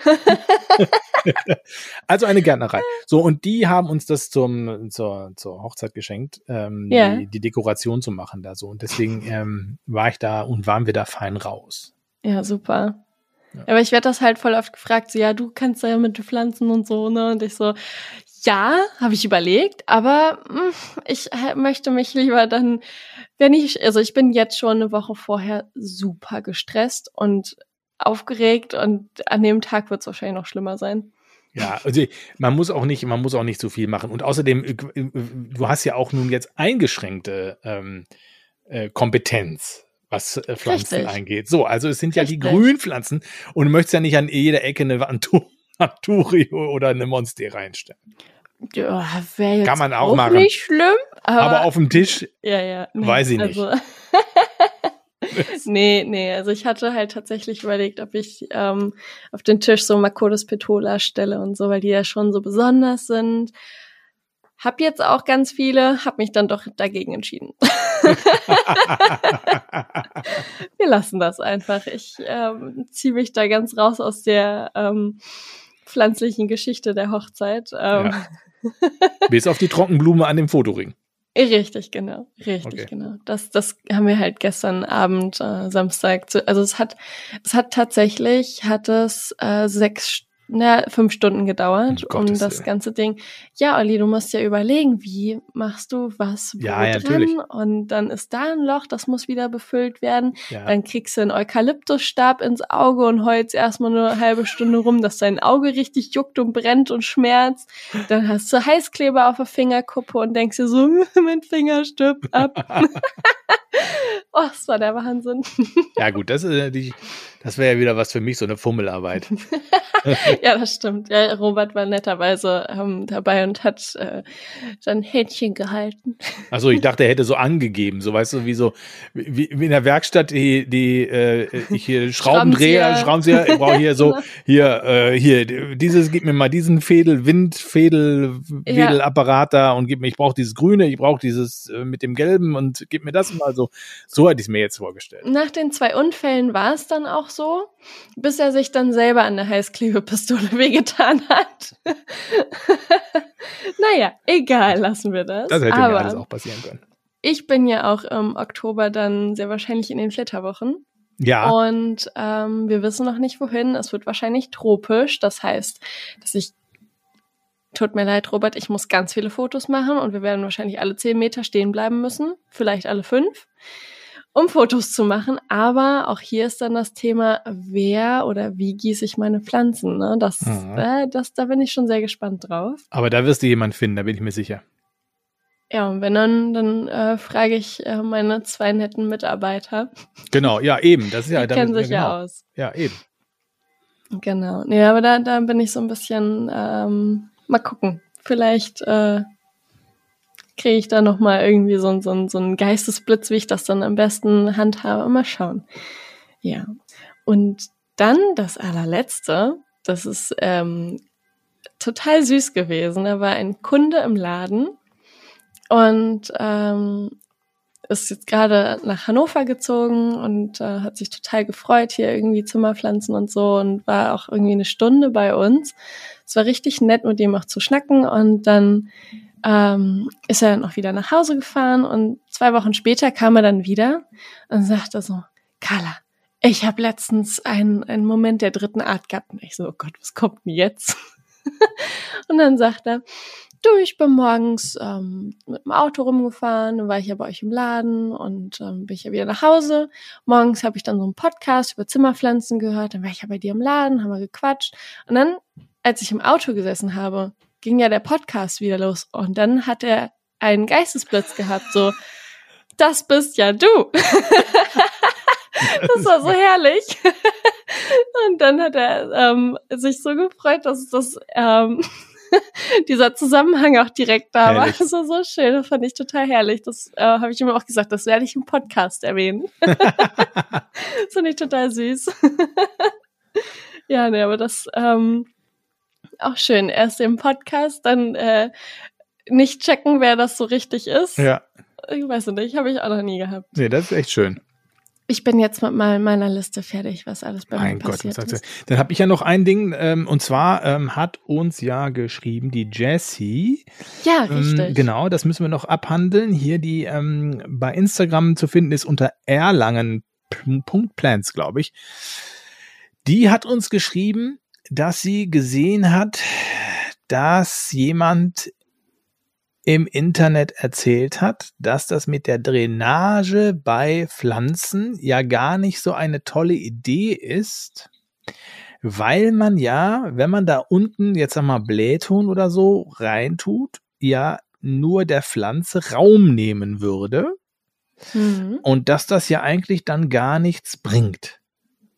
also eine Gärtnerei. So, und die haben uns das zum, zur, zur Hochzeit geschenkt, ähm, ja. die, die Dekoration zu machen da so. Und deswegen ähm, war ich da und waren wir da fein raus. Ja, super. Ja. Aber ich werde das halt voll oft gefragt, so, ja, du kannst ja mit Pflanzen und so, ne? Und ich so, ja, habe ich überlegt, aber mh, hm, ich möchte mich lieber dann, wenn ich, also ich bin jetzt schon eine Woche vorher super gestresst und aufgeregt und an dem Tag wird es wahrscheinlich noch schlimmer sein. Ja, also man muss auch nicht, man muss auch nicht so viel machen. Und außerdem, äh, äh, du hast ja auch nun jetzt eingeschränkte ähm, äh, Kompetenz was äh, Pflanzen Richtig. angeht. So, also es sind ja Richtig. die Grünpflanzen und du möchtest ja nicht an jeder Ecke eine Anturio oder eine Monster reinstellen. Ja, wäre jetzt Kann man auch, auch machen. nicht schlimm. Aber, aber auf dem Tisch ja, ja, nee, weiß ich nicht. Also nee, nee, also ich hatte halt tatsächlich überlegt, ob ich ähm, auf den Tisch so Makodes Petola stelle und so, weil die ja schon so besonders sind. Hab jetzt auch ganz viele, hab mich dann doch dagegen entschieden. Wir lassen das einfach. Ich ähm, ziehe mich da ganz raus aus der ähm, pflanzlichen Geschichte der Hochzeit. Ähm. Ja. Bis auf die Trockenblume an dem Fotoring. Richtig, genau. Richtig, okay. genau. Das, das haben wir halt gestern Abend, äh, Samstag, zu, also es hat, es hat tatsächlich, hat es äh, sechs na, fünf Stunden gedauert, um, um das ganze Ding. Ja, Olli, du musst ja überlegen, wie machst du was wo ja, ja, dran? Natürlich. Und dann ist da ein Loch, das muss wieder befüllt werden. Ja. Dann kriegst du einen Eukalyptusstab ins Auge und heulst erstmal nur eine halbe Stunde rum, dass dein Auge richtig juckt und brennt und schmerzt. Dann hast du Heißkleber auf der Fingerkuppe und denkst dir so, mein Finger stirbt ab. oh, das war der Wahnsinn. ja, gut, das ist natürlich das wäre ja wieder was für mich, so eine Fummelarbeit. ja, das stimmt. Ja, Robert war netterweise ähm, dabei und hat äh, sein Händchen gehalten. Also ich dachte, er hätte so angegeben, so weißt du, wie so wie, wie in der Werkstatt die die äh, ich hier Schraubendreher, Schraubenzieher, ich brauche hier so hier äh, hier dieses gib mir mal diesen Fädel Wind Fädel Fädelapparat da und gib mir ich brauche dieses grüne, ich brauche dieses äh, mit dem gelben und gib mir das mal so. So hätte ich es mir jetzt vorgestellt. Nach den zwei Unfällen war es dann auch so, bis er sich dann selber an der Heißklebepistole wehgetan hat. naja, egal, lassen wir das. Das hätte Aber mir alles auch passieren können. Ich bin ja auch im Oktober dann sehr wahrscheinlich in den Flitterwochen. Ja. Und ähm, wir wissen noch nicht wohin. Es wird wahrscheinlich tropisch. Das heißt, dass ich Tut mir leid, Robert, ich muss ganz viele Fotos machen und wir werden wahrscheinlich alle zehn Meter stehen bleiben müssen, vielleicht alle fünf um Fotos zu machen. Aber auch hier ist dann das Thema, wer oder wie gieße ich meine Pflanzen. Ne? Das, mhm. äh, das, da bin ich schon sehr gespannt drauf. Aber da wirst du jemanden finden, da bin ich mir sicher. Ja, und wenn dann, dann äh, frage ich äh, meine zwei netten Mitarbeiter. Genau, ja, eben. Das ist ja, Die kennen sich ja, genau. aus. Ja, eben. Genau. Ja, aber da, da bin ich so ein bisschen, ähm, mal gucken. Vielleicht äh, kriege ich da noch mal irgendwie so, so, so einen Geistesblitz, wie ich das dann am besten handhabe. Mal schauen. Ja. Und dann das allerletzte, das ist ähm, total süß gewesen. Da war ein Kunde im Laden und ähm, ist jetzt gerade nach Hannover gezogen und äh, hat sich total gefreut, hier irgendwie Zimmerpflanzen und so und war auch irgendwie eine Stunde bei uns. Es war richtig nett, mit ihm auch zu schnacken und dann ähm, ist er dann auch wieder nach Hause gefahren und zwei Wochen später kam er dann wieder und sagte so, Carla, ich habe letztens einen, einen Moment der dritten Art gehabt. Und ich so, oh Gott, was kommt denn jetzt? und dann sagt er, du, ich bin morgens ähm, mit dem Auto rumgefahren, dann war ich ja bei euch im Laden und ähm, bin ich ja wieder nach Hause. Morgens habe ich dann so einen Podcast über Zimmerpflanzen gehört, dann war ich ja bei dir im Laden, haben wir gequatscht. Und dann, als ich im Auto gesessen habe, ging ja der Podcast wieder los. Und dann hat er einen Geistesblitz gehabt, so, das bist ja du. das war so herrlich. Und dann hat er ähm, sich so gefreut, dass das ähm, dieser Zusammenhang auch direkt da herrlich. war. Das war so schön, das fand ich total herrlich. Das äh, habe ich ihm auch gesagt, das werde ich im Podcast erwähnen. das fand ich total süß. ja, ne, aber das ähm, auch schön. Erst im Podcast, dann äh, nicht checken, wer das so richtig ist. Ja. Ich weiß nicht, habe ich auch noch nie gehabt. Nee, das ist echt schön. Ich bin jetzt mit meiner Liste fertig, was alles bei mein mir passiert Gott, ist. Dann habe ich ja noch ein Ding, ähm, und zwar ähm, hat uns ja geschrieben die Jessie. Ja, ähm, richtig. Ähm, genau, das müssen wir noch abhandeln. Hier, die ähm, bei Instagram zu finden ist unter Erlangen.plans, glaube ich. Die hat uns geschrieben, dass sie gesehen hat, dass jemand im Internet erzählt hat, dass das mit der Drainage bei Pflanzen ja gar nicht so eine tolle Idee ist, weil man ja, wenn man da unten jetzt einmal Blähton oder so reintut, ja nur der Pflanze Raum nehmen würde mhm. und dass das ja eigentlich dann gar nichts bringt,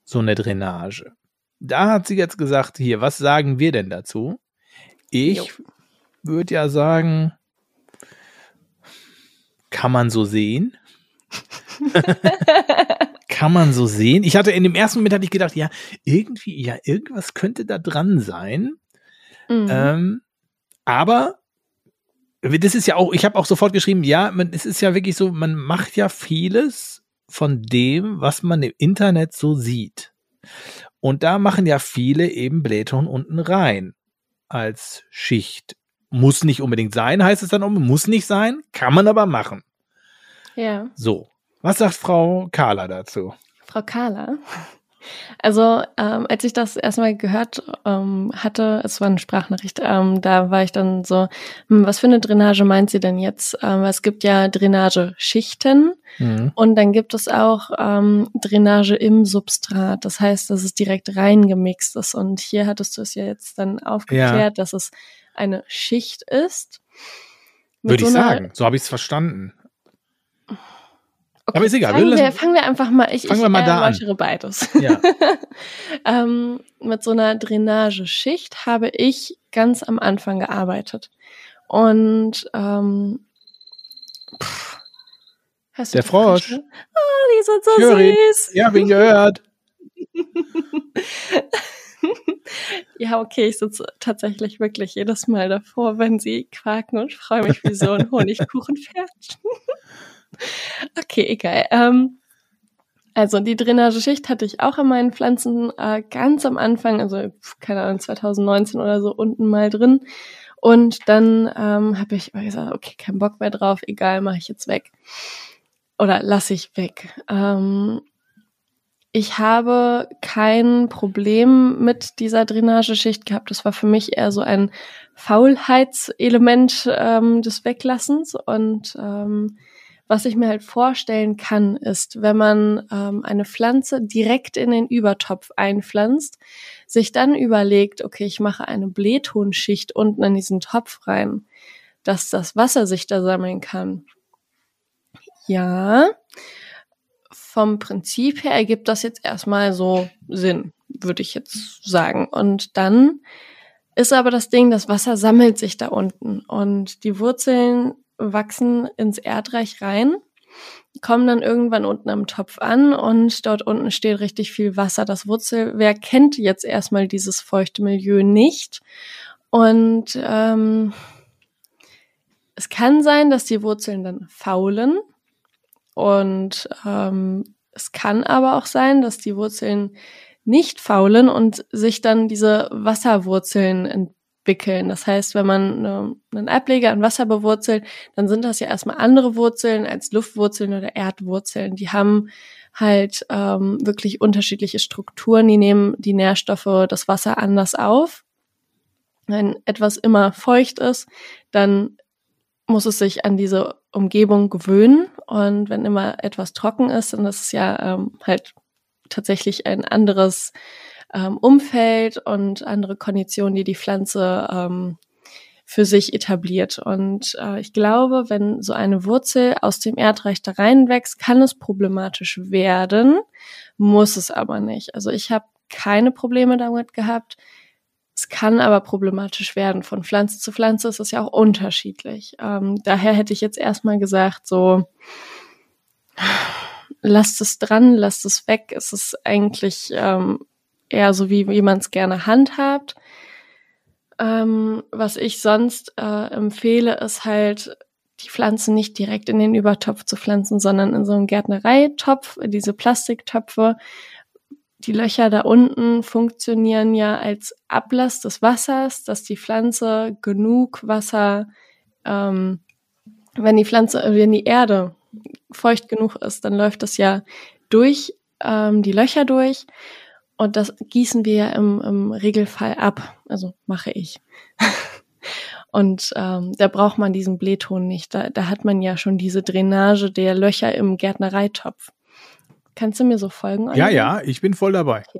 so eine Drainage. Da hat sie jetzt gesagt, hier, was sagen wir denn dazu? Ich würde ja sagen, kann man so sehen. kann man so sehen. Ich hatte in dem ersten Moment hatte ich gedacht, ja, irgendwie, ja, irgendwas könnte da dran sein. Mhm. Ähm, aber das ist ja auch, ich habe auch sofort geschrieben, ja, man, es ist ja wirklich so, man macht ja vieles von dem, was man im Internet so sieht. Und da machen ja viele eben Blähton unten rein als Schicht muss nicht unbedingt sein, heißt es dann auch, muss nicht sein, kann man aber machen. Ja. So. Was sagt Frau Kahler dazu? Frau Kahler? Also, ähm, als ich das erstmal gehört ähm, hatte, es war eine Sprachnachricht, ähm, da war ich dann so, hm, was für eine Drainage meint sie denn jetzt? Ähm, es gibt ja Drainageschichten mhm. und dann gibt es auch ähm, Drainage im Substrat. Das heißt, dass es direkt reingemixt ist. Und hier hattest du es ja jetzt dann aufgeklärt, ja. dass es eine Schicht ist. Würde so ich sagen, so habe ich es verstanden. Okay, Aber ist egal. Fangen wir, fangen wir einfach mal, ich, fangen ich wir mal da an. beides. Ja. ähm, mit so einer Drainageschicht habe ich ganz am Anfang gearbeitet. Und ähm, pff, hast du Der Frosch. Oh, die sind so süß. Ja, hab ihn gehört. ja, okay, ich sitze tatsächlich wirklich jedes Mal davor, wenn sie quaken und freue mich wie so ein Honigkuchenpferd. okay, egal. Ähm, also die Drainageschicht hatte ich auch in meinen Pflanzen äh, ganz am Anfang, also keine Ahnung, 2019 oder so unten mal drin. Und dann ähm, habe ich gesagt, okay, kein Bock mehr drauf, egal, mache ich jetzt weg. Oder lasse ich weg. Ähm, ich habe kein Problem mit dieser Drainageschicht gehabt. Das war für mich eher so ein Faulheitselement ähm, des Weglassens. Und ähm, was ich mir halt vorstellen kann, ist, wenn man ähm, eine Pflanze direkt in den Übertopf einpflanzt, sich dann überlegt, okay, ich mache eine Blähtonschicht unten in diesen Topf rein, dass das Wasser sich da sammeln kann. Ja, vom Prinzip her ergibt das jetzt erstmal so Sinn, würde ich jetzt sagen. Und dann ist aber das Ding, das Wasser sammelt sich da unten und die Wurzeln wachsen ins Erdreich rein, kommen dann irgendwann unten am Topf an und dort unten steht richtig viel Wasser. Das Wurzelwerk kennt jetzt erstmal dieses feuchte Milieu nicht und ähm, es kann sein, dass die Wurzeln dann faulen und ähm, es kann aber auch sein, dass die Wurzeln nicht faulen und sich dann diese Wasserwurzeln entwickeln. Das heißt, wenn man eine, einen Ableger an Wasser bewurzelt, dann sind das ja erstmal andere Wurzeln als Luftwurzeln oder Erdwurzeln. Die haben halt ähm, wirklich unterschiedliche Strukturen. Die nehmen die Nährstoffe, das Wasser anders auf. Wenn etwas immer feucht ist, dann muss es sich an diese Umgebung gewöhnen. Und wenn immer etwas trocken ist, dann ist es ja ähm, halt tatsächlich ein anderes ähm, Umfeld und andere Konditionen, die die Pflanze ähm, für sich etabliert. Und äh, ich glaube, wenn so eine Wurzel aus dem Erdreich da reinwächst, kann es problematisch werden, muss es aber nicht. Also ich habe keine Probleme damit gehabt. Es kann aber problematisch werden. Von Pflanze zu Pflanze ist es ja auch unterschiedlich. Ähm, daher hätte ich jetzt erstmal gesagt, so, lasst es dran, lasst es weg. Es ist eigentlich ähm, eher so, wie, man es gerne handhabt. Ähm, was ich sonst äh, empfehle, ist halt die Pflanzen nicht direkt in den Übertopf zu pflanzen, sondern in so einen Gärtnereitopf, diese Plastiktöpfe. Die Löcher da unten funktionieren ja als Ablass des Wassers, dass die Pflanze genug Wasser, ähm, wenn die Pflanze, wenn die Erde feucht genug ist, dann läuft das ja durch ähm, die Löcher durch und das gießen wir ja im, im Regelfall ab. Also mache ich. Und ähm, da braucht man diesen Blähton nicht. Da, da hat man ja schon diese Drainage der Löcher im Gärtnereitopf. Kannst du mir so folgen? Oliver? Ja, ja, ich bin voll dabei. Okay.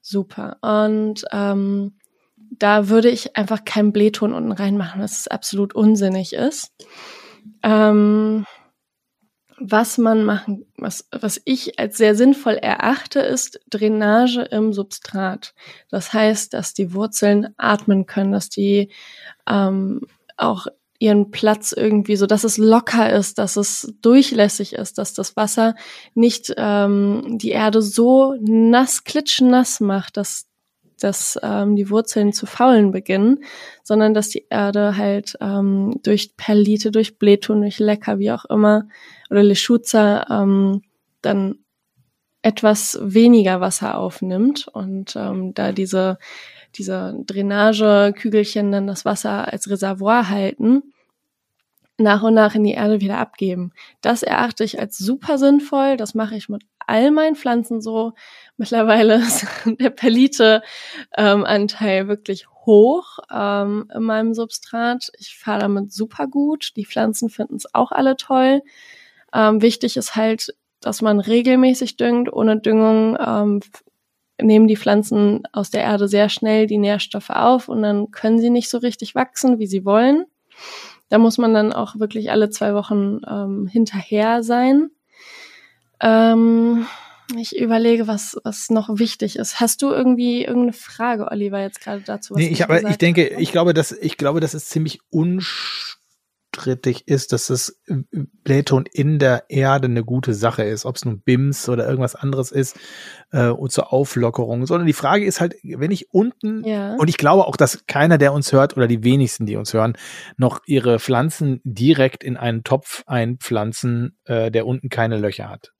Super. Und ähm, da würde ich einfach keinen Blähton unten reinmachen, was absolut unsinnig ist. Ähm, was man machen, was, was ich als sehr sinnvoll erachte, ist Drainage im Substrat. Das heißt, dass die Wurzeln atmen können, dass die ähm, auch ihren Platz irgendwie, so dass es locker ist, dass es durchlässig ist, dass das Wasser nicht ähm, die Erde so nass, klitschnass macht, dass dass ähm, die Wurzeln zu faulen beginnen, sondern dass die Erde halt ähm, durch Perlite, durch Blähton, durch Lecker, wie auch immer, oder Leschutzer ähm, dann etwas weniger Wasser aufnimmt und ähm, da diese, diese Drainagekügelchen dann das Wasser als Reservoir halten, nach und nach in die Erde wieder abgeben. Das erachte ich als super sinnvoll. Das mache ich mit all meinen Pflanzen so. Mittlerweile ist der Perlite-Anteil ähm, wirklich hoch ähm, in meinem Substrat. Ich fahre damit super gut. Die Pflanzen finden es auch alle toll. Ähm, wichtig ist halt, dass man regelmäßig düngt. Ohne Düngung ähm, nehmen die Pflanzen aus der Erde sehr schnell die Nährstoffe auf und dann können sie nicht so richtig wachsen, wie sie wollen. Da muss man dann auch wirklich alle zwei Wochen ähm, hinterher sein. Ähm, ich überlege, was, was noch wichtig ist. Hast du irgendwie irgendeine Frage, Oliver, jetzt gerade dazu? Was nee, ich, aber ich denke, ich glaube, dass, ich glaube, das ist ziemlich unsch strittig ist, dass das Blähton in der Erde eine gute Sache ist, ob es nun BIMS oder irgendwas anderes ist äh, zur Auflockerung, sondern die Frage ist halt, wenn ich unten, ja. und ich glaube auch, dass keiner, der uns hört oder die wenigsten, die uns hören, noch ihre Pflanzen direkt in einen Topf einpflanzen, äh, der unten keine Löcher hat.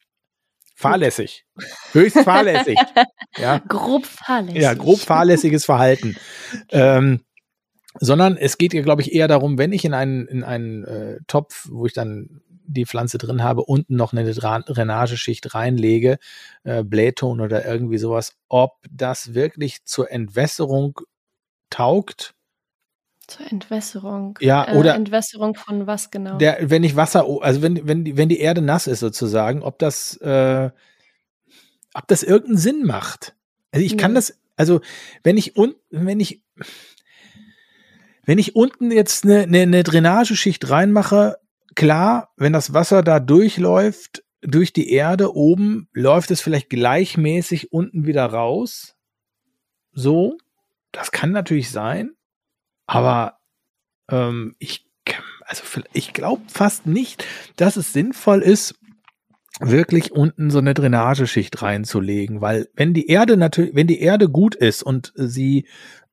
Fahrlässig. Höchst fahrlässig. ja. Grob fahrlässig. Ja, grob fahrlässiges Verhalten. ähm, sondern es geht ja, glaube ich, eher darum, wenn ich in einen, in einen äh, Topf, wo ich dann die Pflanze drin habe, unten noch eine Drainageschicht reinlege, äh, Blähton oder irgendwie sowas, ob das wirklich zur Entwässerung taugt. Zur Entwässerung. Ja, äh, oder Entwässerung von was genau? Der, wenn ich Wasser, also wenn, wenn, die, wenn die Erde nass ist sozusagen, ob das, äh, ob das irgendeinen Sinn macht. Also ich kann das, also wenn ich unten, wenn ich, wenn ich unten jetzt eine, eine, eine Drainageschicht reinmache, klar, wenn das Wasser da durchläuft, durch die Erde oben, läuft es vielleicht gleichmäßig unten wieder raus. So, das kann natürlich sein, aber ähm, ich, also ich glaube fast nicht, dass es sinnvoll ist, wirklich unten so eine Drainageschicht reinzulegen, weil wenn die Erde natürlich, wenn die Erde gut ist und sie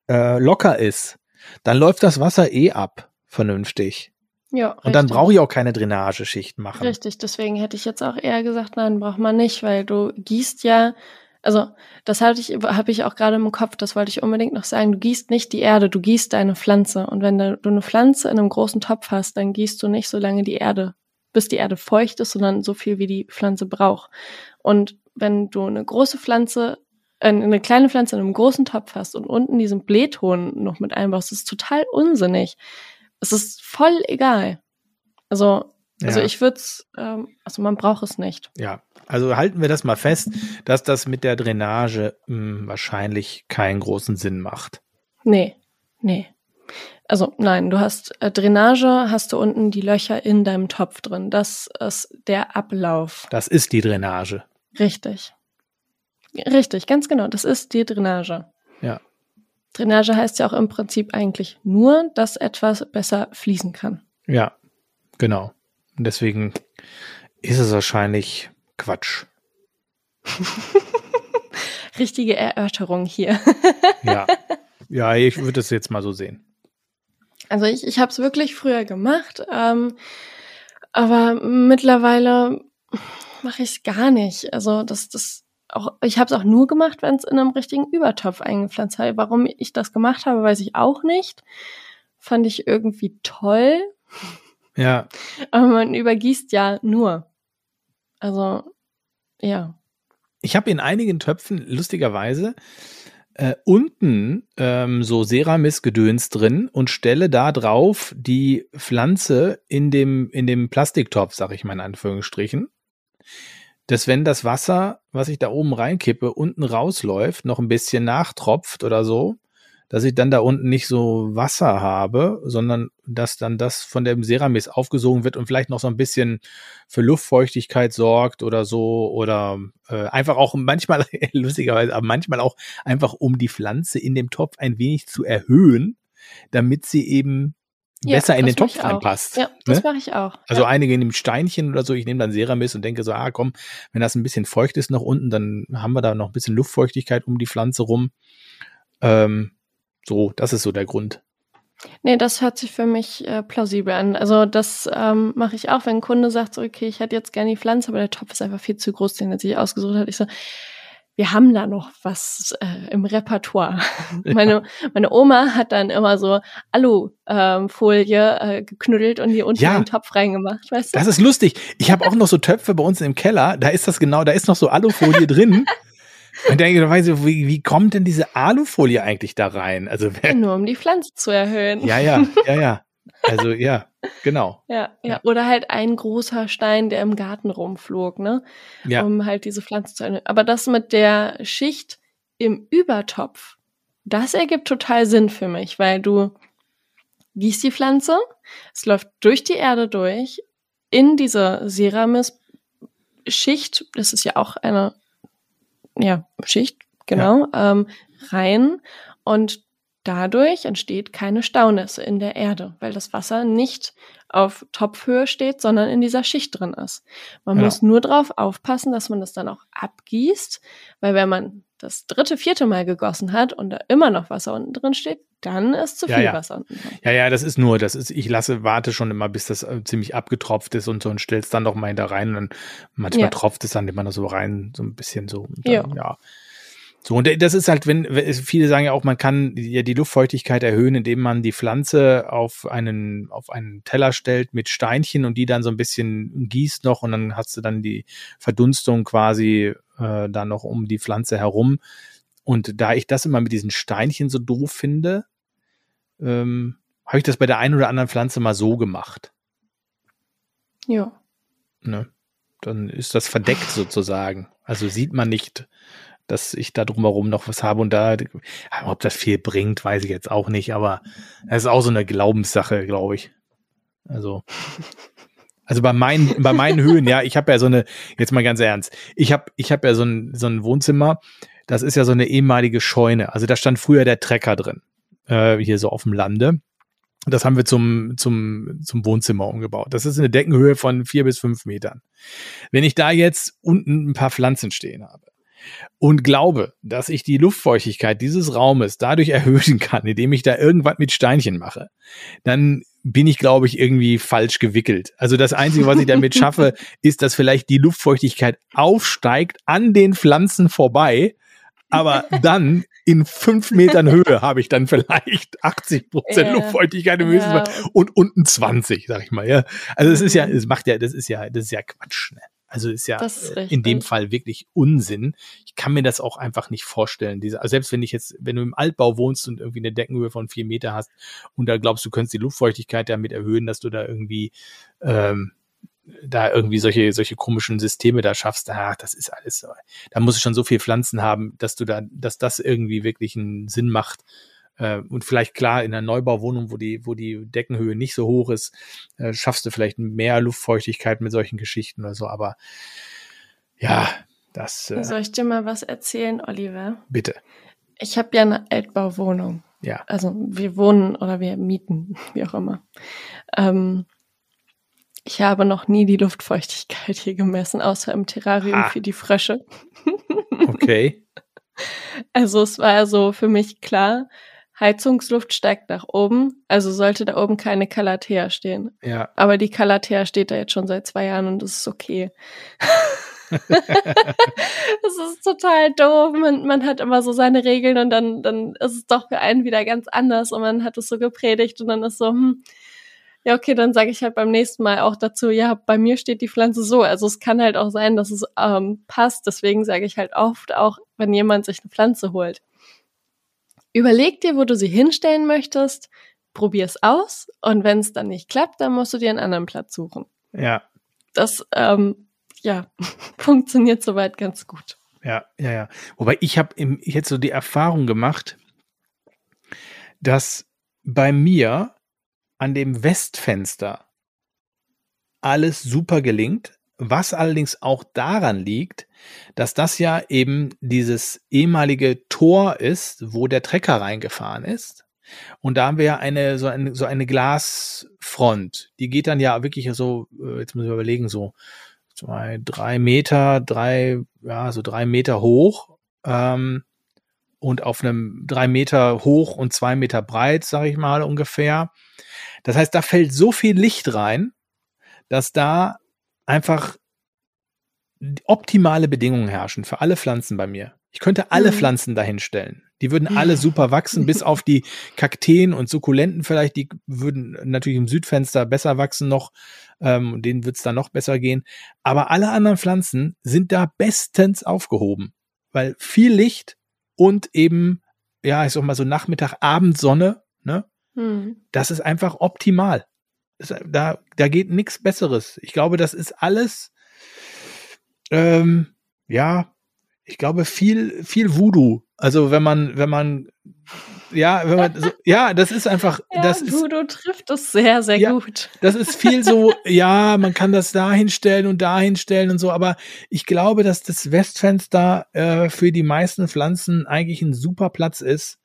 äh, locker ist, dann läuft das Wasser eh ab, vernünftig. Ja. Und richtig. dann brauche ich auch keine Drainageschicht machen. Richtig, deswegen hätte ich jetzt auch eher gesagt, nein, braucht man nicht, weil du gießt ja, also das hatte ich, habe ich auch gerade im Kopf, das wollte ich unbedingt noch sagen, du gießt nicht die Erde, du gießt deine Pflanze. Und wenn du eine Pflanze in einem großen Topf hast, dann gießt du nicht so lange die Erde, bis die Erde feucht ist, sondern so viel, wie die Pflanze braucht. Und wenn du eine große Pflanze eine kleine Pflanze in einem großen Topf hast und unten diesen Blähton noch mit einbaust, ist total unsinnig. Es ist voll egal. Also, also ja. ich würde es, ähm, also man braucht es nicht. Ja, also halten wir das mal fest, dass das mit der Drainage mh, hm, wahrscheinlich keinen großen Sinn macht. Nee, nee. Also nein, du hast äh, Drainage, hast du unten die Löcher in deinem Topf drin. Das ist der Ablauf. Das ist die Drainage. Richtig. Richtig, ganz genau. Das ist die Drainage. Ja. Drainage heißt ja auch im Prinzip eigentlich nur, dass etwas besser fließen kann. Ja, genau. Und deswegen ist es wahrscheinlich Quatsch. Richtige Erörterung hier. ja. Ja, ich würde es jetzt mal so sehen. Also ich, ich habe es wirklich früher gemacht. Ähm, Aber mittlerweile mache ich es gar nicht. Also das, das auch, ich habe es auch nur gemacht, wenn es in einem richtigen Übertopf eingepflanzt habe. Warum ich das gemacht habe, weiß ich auch nicht. Fand ich irgendwie toll. Ja. Aber man übergießt ja nur. Also, ja. Ich habe in einigen Töpfen lustigerweise äh, unten ähm, so Ceramis-Gedöns drin und stelle da drauf die Pflanze in dem, in dem Plastiktopf, sag ich mal in Anführungsstrichen. Dass wenn das Wasser, was ich da oben reinkippe, unten rausläuft, noch ein bisschen nachtropft oder so, dass ich dann da unten nicht so Wasser habe, sondern dass dann das von dem Ceramis aufgesogen wird und vielleicht noch so ein bisschen für Luftfeuchtigkeit sorgt oder so oder äh, einfach auch manchmal lustigerweise, aber manchmal auch einfach um die Pflanze in dem Topf ein wenig zu erhöhen, damit sie eben ja, besser in den Topf reinpasst. Ja, das ne? mache ich auch. Also ja. einige nehmen Steinchen oder so, ich nehme dann Ceramis und denke so, ah komm, wenn das ein bisschen feucht ist nach unten, dann haben wir da noch ein bisschen Luftfeuchtigkeit um die Pflanze rum. Ähm, so, das ist so der Grund. Nee, das hört sich für mich äh, plausibel an. Also das ähm, mache ich auch, wenn ein Kunde sagt, so, okay, ich hätte jetzt gerne die Pflanze, aber der Topf ist einfach viel zu groß, den er sich ausgesucht hat. Ich so, wir haben da noch was äh, im Repertoire. Ja. Meine, meine Oma hat dann immer so Alufolie äh, geknüttelt und die unten ja. in den Topf reingemacht, weißt du? Das ist lustig. Ich habe auch noch so Töpfe bei uns im Keller, da ist das genau, da ist noch so Alufolie drin. Und denke, wie, wie kommt denn diese Alufolie eigentlich da rein? Also wer, nur um die Pflanze zu erhöhen. Ja, ja, ja, ja. Also ja, genau. Ja, ja, ja. Oder halt ein großer Stein, der im Garten rumflog, ne? Ja. Um halt diese Pflanze zu erhöhen. Aber das mit der Schicht im Übertopf, das ergibt total Sinn für mich, weil du gießt die Pflanze, es läuft durch die Erde durch, in diese Ceramis-Schicht, das ist ja auch eine ja, Schicht, genau, ja. ähm, rein und dadurch entsteht keine Staunässe in der Erde, weil das Wasser nicht auf Topfhöhe steht, sondern in dieser Schicht drin ist. Man ja. muss nur darauf aufpassen, dass man das dann auch abgießt, weil wenn man das dritte, vierte Mal gegossen hat und da immer noch Wasser unten drin steht, dann ist zu viel ja. Wasser unten drin. Ja, ja, das ist nur, das ist, ich lasse, warte schon immer, bis das äh, ziemlich abgetropft ist und so und stell's dann noch mal da rein und dann manchmal ja. tropft es dann immer so rein, so ein bisschen so. Dann, ja. So, und das ist halt, wenn, viele sagen ja auch, man kann ja die Luftfeuchtigkeit erhöhen, indem man die Pflanze auf einen, auf einen Teller stellt mit Steinchen und die dann so ein bisschen gießt noch und dann hast du dann die Verdunstung quasi äh, da noch um die Pflanze herum. Und da ich das immer mit diesen Steinchen so doof finde, ähm, habe ich das bei der einen oder anderen Pflanze mal so gemacht. Ja. Ne? Dann ist das verdeckt sozusagen. Also sieht man nicht, dass ich da drumherum noch was habe und da, ob das viel bringt, weiß ich jetzt auch nicht, aber es ist auch so eine Glaubenssache, glaube ich. Also, also bei meinen, bei meinen Höhen, ja, ich habe ja so eine, jetzt mal ganz ernst, ich habe ich hab ja so ein, so ein Wohnzimmer, das ist ja so eine ehemalige Scheune. Also da stand früher der Trecker drin, äh, hier so auf dem Lande. Das haben wir zum, zum, zum Wohnzimmer umgebaut. Das ist eine Deckenhöhe von vier bis fünf Metern. Wenn ich da jetzt unten ein paar Pflanzen stehen habe, und glaube, dass ich die Luftfeuchtigkeit dieses Raumes dadurch erhöhen kann, indem ich da irgendwas mit Steinchen mache, dann bin ich, glaube ich, irgendwie falsch gewickelt. Also das Einzige, was ich damit schaffe, ist, dass vielleicht die Luftfeuchtigkeit aufsteigt an den Pflanzen vorbei, aber dann in fünf Metern Höhe habe ich dann vielleicht 80 Prozent ja, Luftfeuchtigkeit im ja. und unten 20, sag ich mal. Ja. Also es ist ja, es macht ja, das ist ja, das ist ja Quatsch. Ne? Also ist ja ist äh, in dem Fall wirklich Unsinn. Ich kann mir das auch einfach nicht vorstellen. Diese, also selbst wenn ich jetzt, wenn du im Altbau wohnst und irgendwie eine Deckenhöhe von vier Meter hast und da glaubst, du könntest die Luftfeuchtigkeit damit erhöhen, dass du da irgendwie ähm, da irgendwie solche, solche komischen Systeme da schaffst, ach, das ist alles so. Da musst du schon so viel Pflanzen haben, dass du da, dass das irgendwie wirklich einen Sinn macht, äh, und vielleicht klar in einer Neubauwohnung, wo die, wo die Deckenhöhe nicht so hoch ist, äh, schaffst du vielleicht mehr Luftfeuchtigkeit mit solchen Geschichten oder so. Aber ja, das. Äh, Soll ich dir mal was erzählen, Oliver? Bitte. Ich habe ja eine Altbauwohnung. Ja. Also wir wohnen oder wir mieten, wie auch immer. Ähm, ich habe noch nie die Luftfeuchtigkeit hier gemessen, außer im Terrarium ah. für die Frösche. Okay. Also es war so für mich klar, Heizungsluft steigt nach oben, also sollte da oben keine Calathea stehen. Ja. Aber die Calathea steht da jetzt schon seit zwei Jahren und das ist okay. das ist total doof. Man, man hat immer so seine Regeln und dann, dann ist es doch für einen wieder ganz anders und man hat es so gepredigt und dann ist so, hm, ja, okay, dann sage ich halt beim nächsten Mal auch dazu, ja, bei mir steht die Pflanze so. Also es kann halt auch sein, dass es ähm, passt. Deswegen sage ich halt oft auch, wenn jemand sich eine Pflanze holt. Überleg dir, wo du sie hinstellen möchtest, probier es aus und wenn es dann nicht klappt, dann musst du dir einen anderen Platz suchen. Ja. Das, ähm, ja, funktioniert soweit ganz gut. Ja, ja, ja. Wobei ich habe jetzt so die Erfahrung gemacht, dass bei mir an dem Westfenster alles super gelingt, was allerdings auch daran liegt, dass das ja eben dieses ehemalige Tor ist, wo der Trecker reingefahren ist. Und da haben wir ja eine, so eine, so eine Glasfront. Die geht dann ja wirklich so, äh, jetzt müssen wir überlegen, so zwei, drei Meter, drei, ja, so drei Meter hoch. Ähm, und auf einem drei Meter hoch und zwei Meter breit, sag ich mal ungefähr. Das heißt, da fällt so viel Licht rein, dass da einfach optimale Bedingungen herrschen für alle Pflanzen bei mir. Ich könnte alle mhm. Pflanzen dahinstellen. Die würden alle super wachsen, bis auf die Kakteen und Sukkulenten vielleicht. Die würden natürlich im Südfenster besser wachsen noch. Ähm, denen wird es dann noch besser gehen. Aber alle anderen Pflanzen sind da bestens aufgehoben. Weil viel Licht und eben, ja, ich sag mal so Nachmittag, Abendsonne, ne? Hm. Das ist einfach optimal. Da, da geht nichts Besseres. Ich glaube, das ist alles, ähm, ja, ich glaube, viel, viel Voodoo. Also wenn man, wenn man, ja, wenn man, so, ja, das ist einfach, ja, das Voodoo ist, trifft es sehr, sehr ja, gut. Das ist viel so, ja, man kann das da hinstellen und da hinstellen und so, aber ich glaube, dass das Westfenster äh, für die meisten Pflanzen eigentlich ein super Platz ist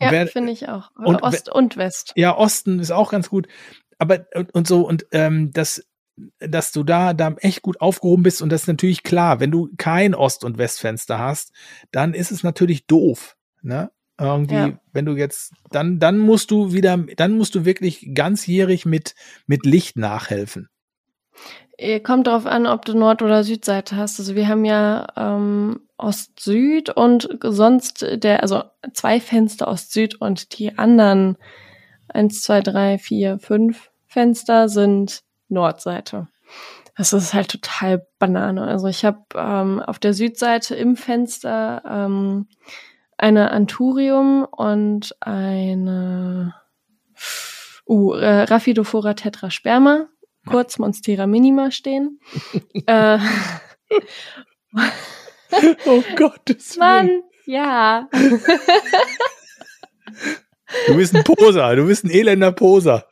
ja, finde ich auch. Und, Ost und West. Ja, Osten ist auch ganz gut. Aber und, und so, und ähm, das, dass du da, da echt gut aufgehoben bist und das ist natürlich klar, wenn du kein Ost- und Westfenster hast, dann ist es natürlich doof. Ne? Irgendwie, ja. wenn du jetzt, dann, dann musst du wieder, dann musst du wirklich ganzjährig mit, mit Licht nachhelfen. Äh, kommt darauf an, ob du Nord- oder Südseite hast. Also wir haben ja ähm, Ost-Süd und sonst der, also zwei Fenster Ost-Süd und die anderen eins, zwei, drei, vier, fünf Fenster sind Nordseite. Das ist halt total Banane. Also ich habe ähm, auf der Südseite im Fenster ähm, eine Anturium und eine uh, Rhaphidophora tetrasperma kurz Monstera Minima stehen. äh, oh Gottes Willen. Mann, ja. du bist ein Poser, du bist ein elender Poser.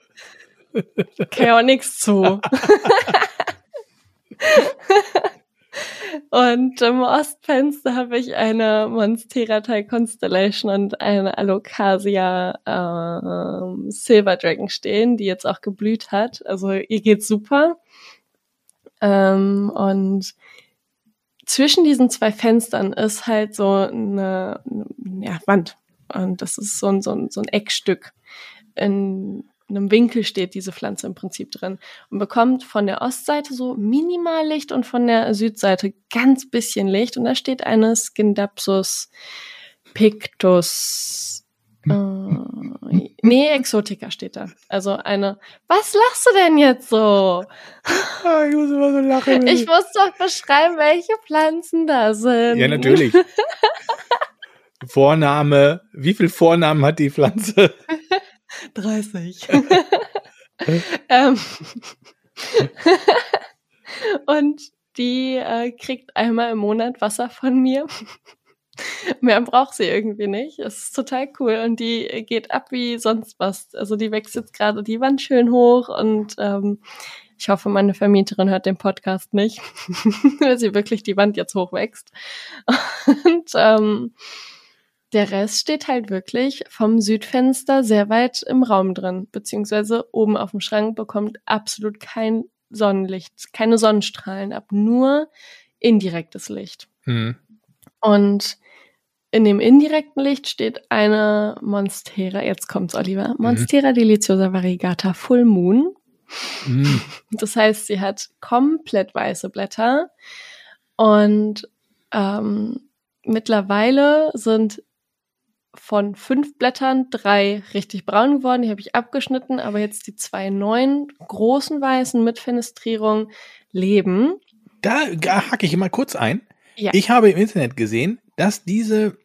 Kann ja auch nichts zu. Und im Ostfenster habe ich eine Monstera Thai Constellation und eine Alocasia äh, Silver Dragon stehen, die jetzt auch geblüht hat. Also ihr geht super. Ähm, und zwischen diesen zwei Fenstern ist halt so eine, eine ja, Wand. Und das ist so ein, so ein, so ein Eckstück. In einem Winkel steht diese Pflanze im Prinzip drin und bekommt von der Ostseite so minimal Licht und von der Südseite ganz bisschen Licht. Und da steht eine Skindapsus pictus. Äh, nee, Exotica steht da. Also eine. Was lachst du denn jetzt so? Ah, ich muss immer so lachen. Ich muss doch beschreiben, welche Pflanzen da sind. Ja, natürlich. Vorname. Wie viel Vornamen hat die Pflanze? 30. ähm, und die äh, kriegt einmal im Monat Wasser von mir. Mehr braucht sie irgendwie nicht. Es ist total cool und die geht ab wie sonst was. Also die wächst jetzt gerade die Wand schön hoch und ähm, ich hoffe, meine Vermieterin hört den Podcast nicht, weil sie wirklich die Wand jetzt hochwächst. Und ähm, der Rest steht halt wirklich vom Südfenster sehr weit im Raum drin, beziehungsweise oben auf dem Schrank bekommt absolut kein Sonnenlicht, keine Sonnenstrahlen ab, nur indirektes Licht. Mhm. Und in dem indirekten Licht steht eine Monstera, jetzt kommt's, Oliver, mhm. Monstera mhm. deliciosa variegata Full Moon. Mhm. Das heißt, sie hat komplett weiße Blätter und ähm, mittlerweile sind von fünf Blättern drei richtig braun geworden, die habe ich abgeschnitten, aber jetzt die zwei neuen großen weißen mit Fenestrierung leben. Da, da hacke ich mal kurz ein. Ja. Ich habe im Internet gesehen, dass diese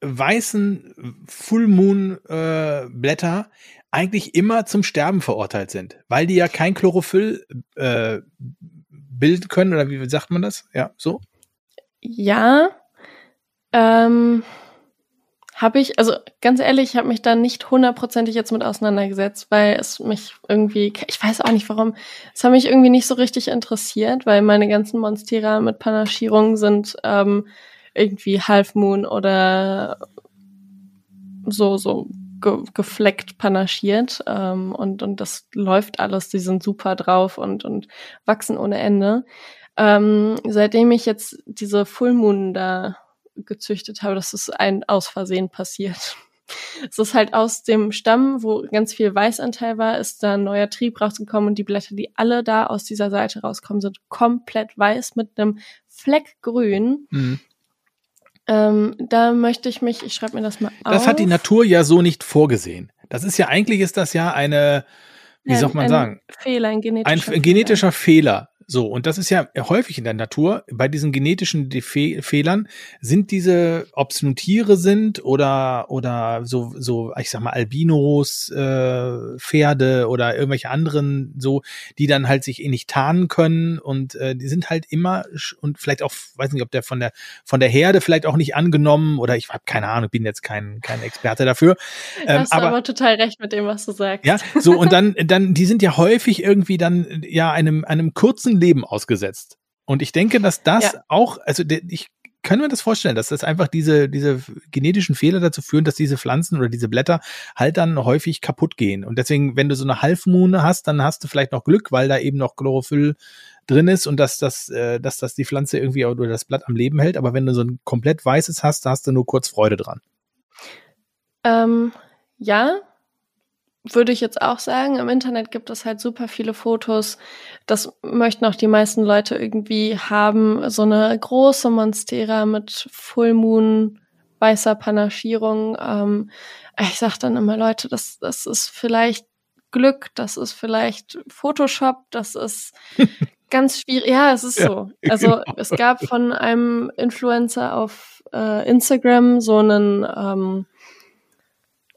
weißen Full Moon äh, Blätter eigentlich immer zum Sterben verurteilt sind, weil die ja kein Chlorophyll äh, bilden können oder wie sagt man das? Ja, so? Ja. Ähm, habe ich, also ganz ehrlich, ich habe mich da nicht hundertprozentig jetzt mit auseinandergesetzt, weil es mich irgendwie, ich weiß auch nicht warum, es hat mich irgendwie nicht so richtig interessiert, weil meine ganzen Monstera mit Panaschierung sind ähm, irgendwie Half Moon oder so, so ge gefleckt panaschiert ähm, und, und das läuft alles, die sind super drauf und, und wachsen ohne Ende. Ähm, seitdem ich jetzt diese Full Moon da gezüchtet habe, das ist ein aus Versehen passiert. Es ist halt aus dem Stamm, wo ganz viel Weißanteil war, ist da ein neuer Trieb rausgekommen und die Blätter, die alle da aus dieser Seite rauskommen, sind komplett weiß mit einem Fleck grün. Mhm. Ähm, da möchte ich mich, ich schreibe mir das mal auf. Das hat die Natur ja so nicht vorgesehen. Das ist ja eigentlich ist das ja eine, wie ja, soll man ein sagen? Fehler, ein genetischer, ein genetischer Fehler. Fehler. So, und das ist ja häufig in der Natur. Bei diesen genetischen Defe Fehlern sind diese, ob es nun Tiere sind oder, oder so, so, ich sag mal, Albinos, äh, Pferde oder irgendwelche anderen, so, die dann halt sich eh nicht tarnen können und äh, die sind halt immer und vielleicht auch, weiß nicht, ob der von der, von der Herde vielleicht auch nicht angenommen oder ich habe keine Ahnung, bin jetzt kein, kein Experte dafür. Ähm, Hast aber, aber total recht mit dem, was du sagst. Ja, so, und dann, dann, die sind ja häufig irgendwie dann, ja, einem, einem kurzen Leben ausgesetzt. Und ich denke, dass das ja. auch, also ich kann mir das vorstellen, dass das einfach diese, diese genetischen Fehler dazu führen, dass diese Pflanzen oder diese Blätter halt dann häufig kaputt gehen. Und deswegen, wenn du so eine Halfmoon hast, dann hast du vielleicht noch Glück, weil da eben noch Chlorophyll drin ist und dass das, äh, dass das die Pflanze irgendwie oder das Blatt am Leben hält. Aber wenn du so ein komplett weißes hast, da hast du nur kurz Freude dran. Ähm, ja, würde ich jetzt auch sagen. Im Internet gibt es halt super viele Fotos. Das möchten auch die meisten Leute irgendwie haben. So eine große Monstera mit Full Moon, weißer Panaschierung. Ähm, ich sag dann immer, Leute, das, das ist vielleicht Glück, das ist vielleicht Photoshop, das ist ganz schwierig. Ja, es ist ja, so. Also genau. es gab von einem Influencer auf äh, Instagram so einen ähm,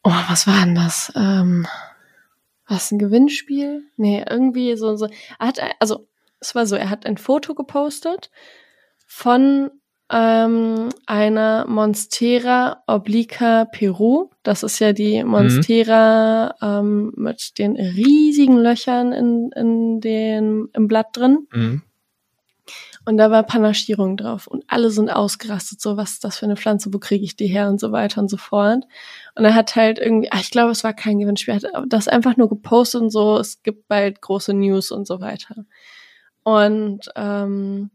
Oh, was war denn das? Ähm, was ein Gewinnspiel? Nee, irgendwie so so. Er hat also es war so, er hat ein Foto gepostet von ähm, einer Monstera obliqua Peru. Das ist ja die Monstera mhm. ähm, mit den riesigen Löchern in, in den, im Blatt drin. Mhm. Und da war Panaschierung drauf. Und alle sind ausgerastet, so was ist das für eine Pflanze, wo kriege ich die her und so weiter und so fort. Und er hat halt irgendwie, ach, ich glaube, es war kein Gewinnspiel, hat das einfach nur gepostet und so, es gibt bald große News und so weiter. Und ähm,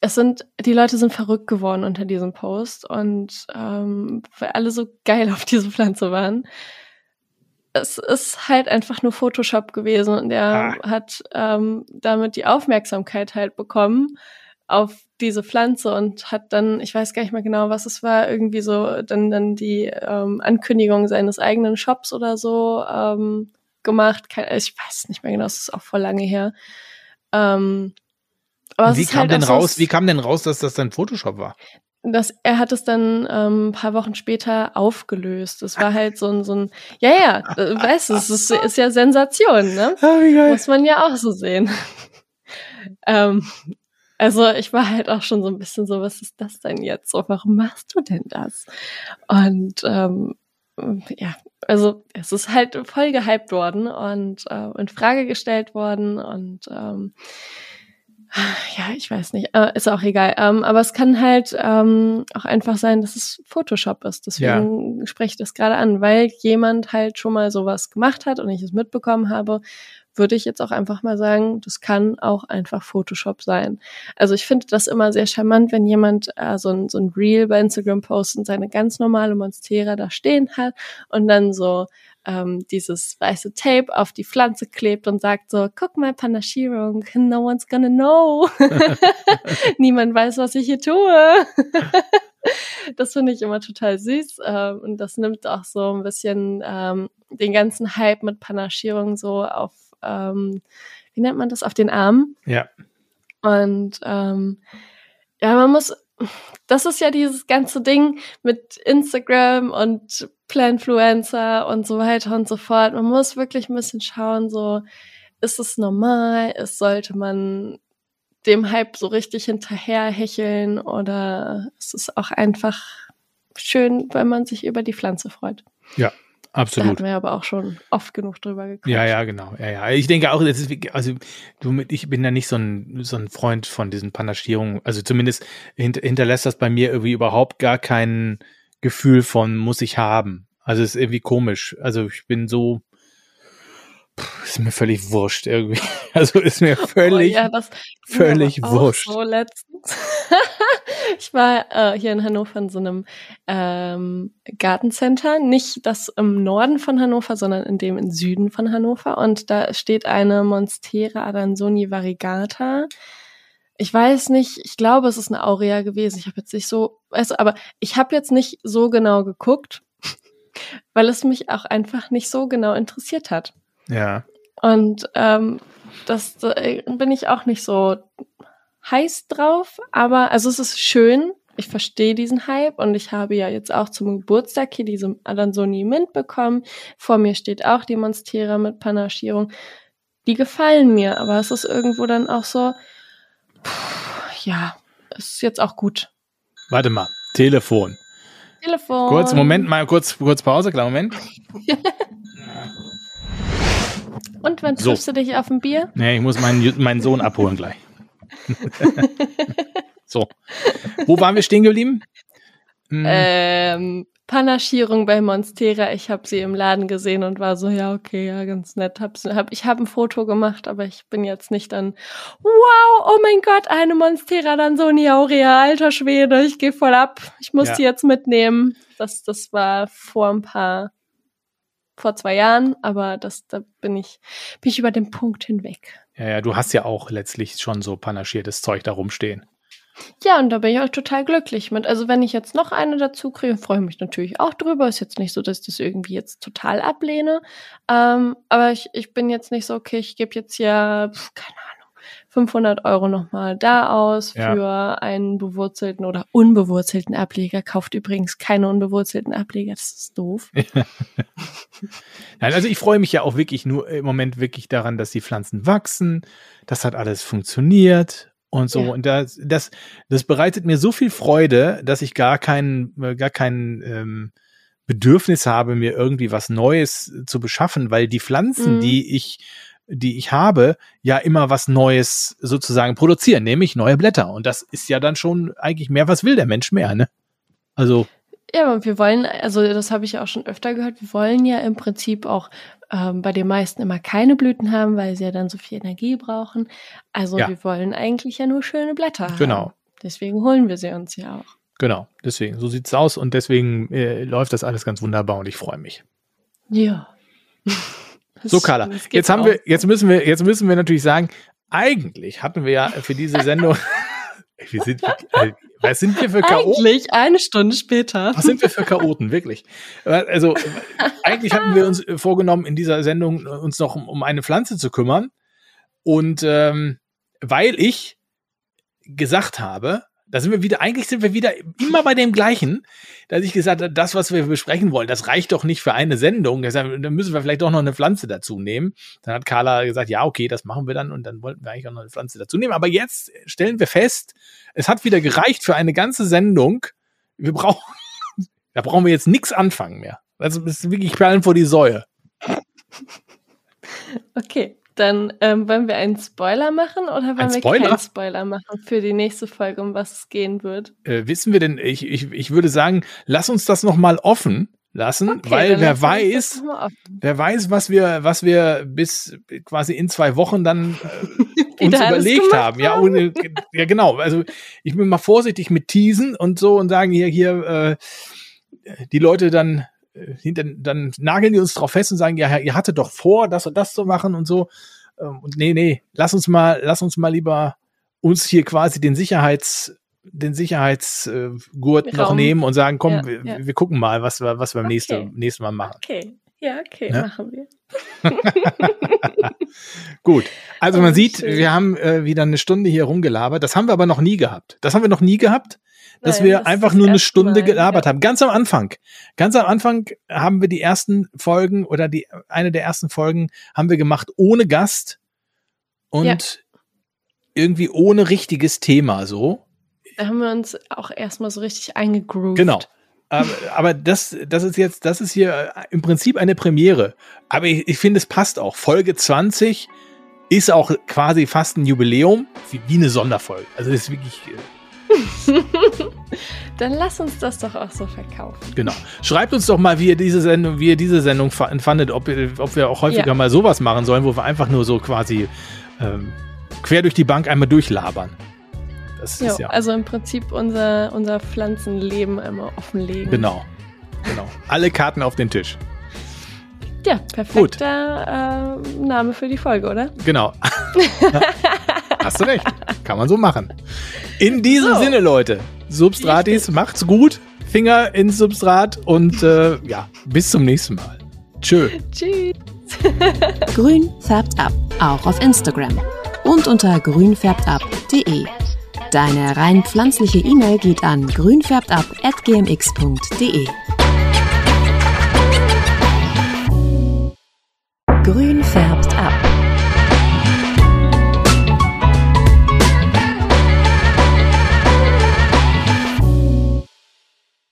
es sind, die Leute sind verrückt geworden unter diesem Post. Und ähm, weil alle so geil auf diese Pflanze waren es ist halt einfach nur Photoshop gewesen und er ah. hat ähm, damit die Aufmerksamkeit halt bekommen auf diese Pflanze und hat dann, ich weiß gar nicht mehr genau, was es war, irgendwie so dann dann die ähm, Ankündigung seines eigenen Shops oder so ähm, gemacht. Ich weiß nicht mehr genau, es ist auch voll lange her. Ähm, aber wie kam halt denn raus? Wie kam denn raus, dass das dann Photoshop war? Das, er hat es dann ähm, ein paar Wochen später aufgelöst. Es war halt so ein, so ein, ja, ja, äh, weißt du, es ist, ist ja Sensation, ne? Oh, Muss man ja auch so sehen. ähm, also ich war halt auch schon so ein bisschen so, was ist das denn jetzt? So, warum machst du denn das? Und ähm, ja, also es ist halt voll gehypt worden und äh, in Frage gestellt worden und ähm, ja, ich weiß nicht, äh, ist auch egal. Ähm, aber es kann halt ähm, auch einfach sein, dass es Photoshop ist. Deswegen ja. spreche ich das gerade an, weil jemand halt schon mal sowas gemacht hat und ich es mitbekommen habe, würde ich jetzt auch einfach mal sagen, das kann auch einfach Photoshop sein. Also ich finde das immer sehr charmant, wenn jemand äh, so, ein, so ein Reel bei Instagram postet und seine ganz normale Monstera da stehen hat und dann so ähm, dieses weiße Tape auf die Pflanze klebt und sagt so, guck mal, Panashirung, no one's gonna know. Niemand weiß, was ich hier tue. das finde ich immer total süß ähm, und das nimmt auch so ein bisschen ähm, den ganzen Hype mit Panaschierung so auf, ähm, wie nennt man das, auf den Arm. Ja. Und ähm, ja, man muss, das ist ja dieses ganze Ding mit Instagram und Planfluencer und so weiter und so fort. Man muss wirklich ein bisschen schauen, so, ist es normal? Ist, sollte man dem Hype so richtig hinterher hecheln oder ist es auch einfach schön, wenn man sich über die Pflanze freut? Ja, Absolut. Da hatten wir aber auch schon oft genug drüber gequatscht. Ja, ja, genau. Ja, ja. Ich denke auch, ist, also du, ich bin ja nicht so ein, so ein Freund von diesen Panaschierungen. Also zumindest hint, hinterlässt das bei mir irgendwie überhaupt gar kein Gefühl von muss ich haben. Also es ist irgendwie komisch. Also ich bin so, ist mir völlig wurscht irgendwie. Also ist mir völlig, oh, ja, das völlig wurscht. So ich war äh, hier in Hannover in so einem ähm, Gartencenter, nicht das im Norden von Hannover, sondern in dem im Süden von Hannover. Und da steht eine Monstera Adansoni variegata. Ich weiß nicht, ich glaube, es ist eine Aurea gewesen. Ich habe jetzt nicht so, du, aber ich habe jetzt nicht so genau geguckt, weil es mich auch einfach nicht so genau interessiert hat. Ja. Und ähm, das da bin ich auch nicht so heiß drauf, aber also es ist schön. Ich verstehe diesen Hype und ich habe ja jetzt auch zum Geburtstag hier diese Adansoni Mint bekommen. Vor mir steht auch die Monstera mit Panaschierung. Die gefallen mir, aber es ist irgendwo dann auch so, pff, ja, ist jetzt auch gut. Warte mal, Telefon. Telefon. Kurz, Moment, mal kurz, kurz Pause, klar, Moment. Und wann triffst so. du dich auf ein Bier? Nee, ich muss meinen, meinen Sohn abholen gleich. so. Wo waren wir stehen geblieben? Hm. Ähm, Panaschierung bei Monstera. Ich habe sie im Laden gesehen und war so, ja, okay, ja, ganz nett. Hab's, hab, ich habe ein Foto gemacht, aber ich bin jetzt nicht dann, wow, oh mein Gott, eine Monstera dann so ein Aurea, alter Schwede, ich gehe voll ab. Ich muss ja. die jetzt mitnehmen. Das, das war vor ein paar vor zwei Jahren, aber das, da bin ich, bin ich über den Punkt hinweg. Ja, ja, du hast ja auch letztlich schon so panaschiertes Zeug da rumstehen. Ja, und da bin ich auch total glücklich mit. Also wenn ich jetzt noch eine dazu kriege, freue ich mich natürlich auch drüber. Ist jetzt nicht so, dass ich das irgendwie jetzt total ablehne. Ähm, aber ich, ich bin jetzt nicht so, okay, ich gebe jetzt ja, keine 500 Euro nochmal da aus ja. für einen bewurzelten oder unbewurzelten Ableger. Kauft übrigens keine unbewurzelten Ableger, das ist doof. Nein, also ich freue mich ja auch wirklich nur im Moment wirklich daran, dass die Pflanzen wachsen. Das hat alles funktioniert und so. Ja. Und das, das, das bereitet mir so viel Freude, dass ich gar keinen, gar keinen ähm, Bedürfnis habe, mir irgendwie was Neues zu beschaffen, weil die Pflanzen, mhm. die ich die ich habe, ja immer was Neues sozusagen produzieren, nämlich neue Blätter. Und das ist ja dann schon eigentlich mehr, was will der Mensch mehr, ne? Also. Ja, und wir wollen, also das habe ich ja auch schon öfter gehört, wir wollen ja im Prinzip auch ähm, bei den meisten immer keine Blüten haben, weil sie ja dann so viel Energie brauchen. Also ja. wir wollen eigentlich ja nur schöne Blätter haben. Genau. Deswegen holen wir sie uns ja auch. Genau, deswegen, so sieht's aus und deswegen äh, läuft das alles ganz wunderbar und ich freue mich. Ja. So, Carla, jetzt haben wir, jetzt müssen wir, jetzt müssen wir natürlich sagen, eigentlich hatten wir ja für diese Sendung, wir sind, äh, was sind wir für Chaoten? Eigentlich eine Stunde später. Was sind wir für Chaoten, wirklich? Also, eigentlich hatten wir uns vorgenommen, in dieser Sendung uns noch um, um eine Pflanze zu kümmern. Und ähm, weil ich gesagt habe, da sind wir wieder, eigentlich sind wir wieder immer bei dem gleichen, dass ich gesagt habe, das, was wir besprechen wollen, das reicht doch nicht für eine Sendung. Deshalb, dann müssen wir vielleicht doch noch eine Pflanze dazu nehmen. Dann hat Carla gesagt, ja, okay, das machen wir dann und dann wollten wir eigentlich auch noch eine Pflanze dazu nehmen. Aber jetzt stellen wir fest, es hat wieder gereicht für eine ganze Sendung. Wir brauchen, da brauchen wir jetzt nichts anfangen mehr. Das ist wirklich Perlen vor die Säue. Okay. Dann ähm, wollen wir einen Spoiler machen oder wollen wir keinen Spoiler machen für die nächste Folge, um was es gehen wird? Äh, wissen wir denn, ich, ich, ich würde sagen, lass uns das nochmal offen. lassen, okay, weil wer weiß, wer weiß, was wir, was wir bis quasi in zwei Wochen dann äh, uns überlegt haben. Ja, ohne, ja, genau. Also ich bin mal vorsichtig mit Teasen und so und sagen hier, hier, äh, die Leute dann hinter, dann nageln die uns drauf fest und sagen, ja, ihr hattet doch vor, das und das zu machen und so. Ähm, und nee, nee, lass uns mal, lass uns mal lieber uns hier quasi den Sicherheits, den Sicherheitsgurt äh, noch nehmen und sagen, komm, ja, wir, ja. wir, gucken mal, was wir, was wir okay. nächste, nächstes Mal machen. Okay. Ja, okay, ne? machen wir. Gut. Also oh, man sieht, schön. wir haben äh, wieder eine Stunde hier rumgelabert. Das haben wir aber noch nie gehabt. Das haben wir noch nie gehabt, dass Nein, wir das einfach nur eine Stunde Mal, gelabert ja. haben. Ganz am Anfang. Ganz am Anfang haben wir die ersten Folgen oder die eine der ersten Folgen haben wir gemacht ohne Gast und ja. irgendwie ohne richtiges Thema so. Da haben wir uns auch erstmal so richtig eingegroovt. Genau. Aber, aber das, das ist jetzt, das ist hier äh, im Prinzip eine Premiere. Aber ich, ich finde, es passt auch. Folge 20 ist auch quasi fast ein Jubiläum, wie, wie eine Sonderfolge. Also das ist wirklich. Dann lass uns das doch auch so verkaufen. Genau. Schreibt uns doch mal, wie ihr diese Sendung, wie ihr diese Sendung fandet, ob, ob wir auch häufiger ja. mal sowas machen sollen, wo wir einfach nur so quasi ähm, quer durch die Bank einmal durchlabern. Das jo, ist ja. Also im Prinzip unser, unser Pflanzenleben einmal offenlegen. Genau. Genau. Alle Karten auf den Tisch. Ja, perfekter äh, Name für die Folge, oder? Genau. Hast du recht. Kann man so machen. In diesem so. Sinne, Leute, Substratis, macht's gut. Finger ins Substrat und äh, ja, bis zum nächsten Mal. Tschö. Tschüss. Grün färbt ab, auch auf Instagram und unter grünfärbtab.de. Deine rein pflanzliche E-Mail geht an grünfärbtab.gmx.de. Grün färbt ab.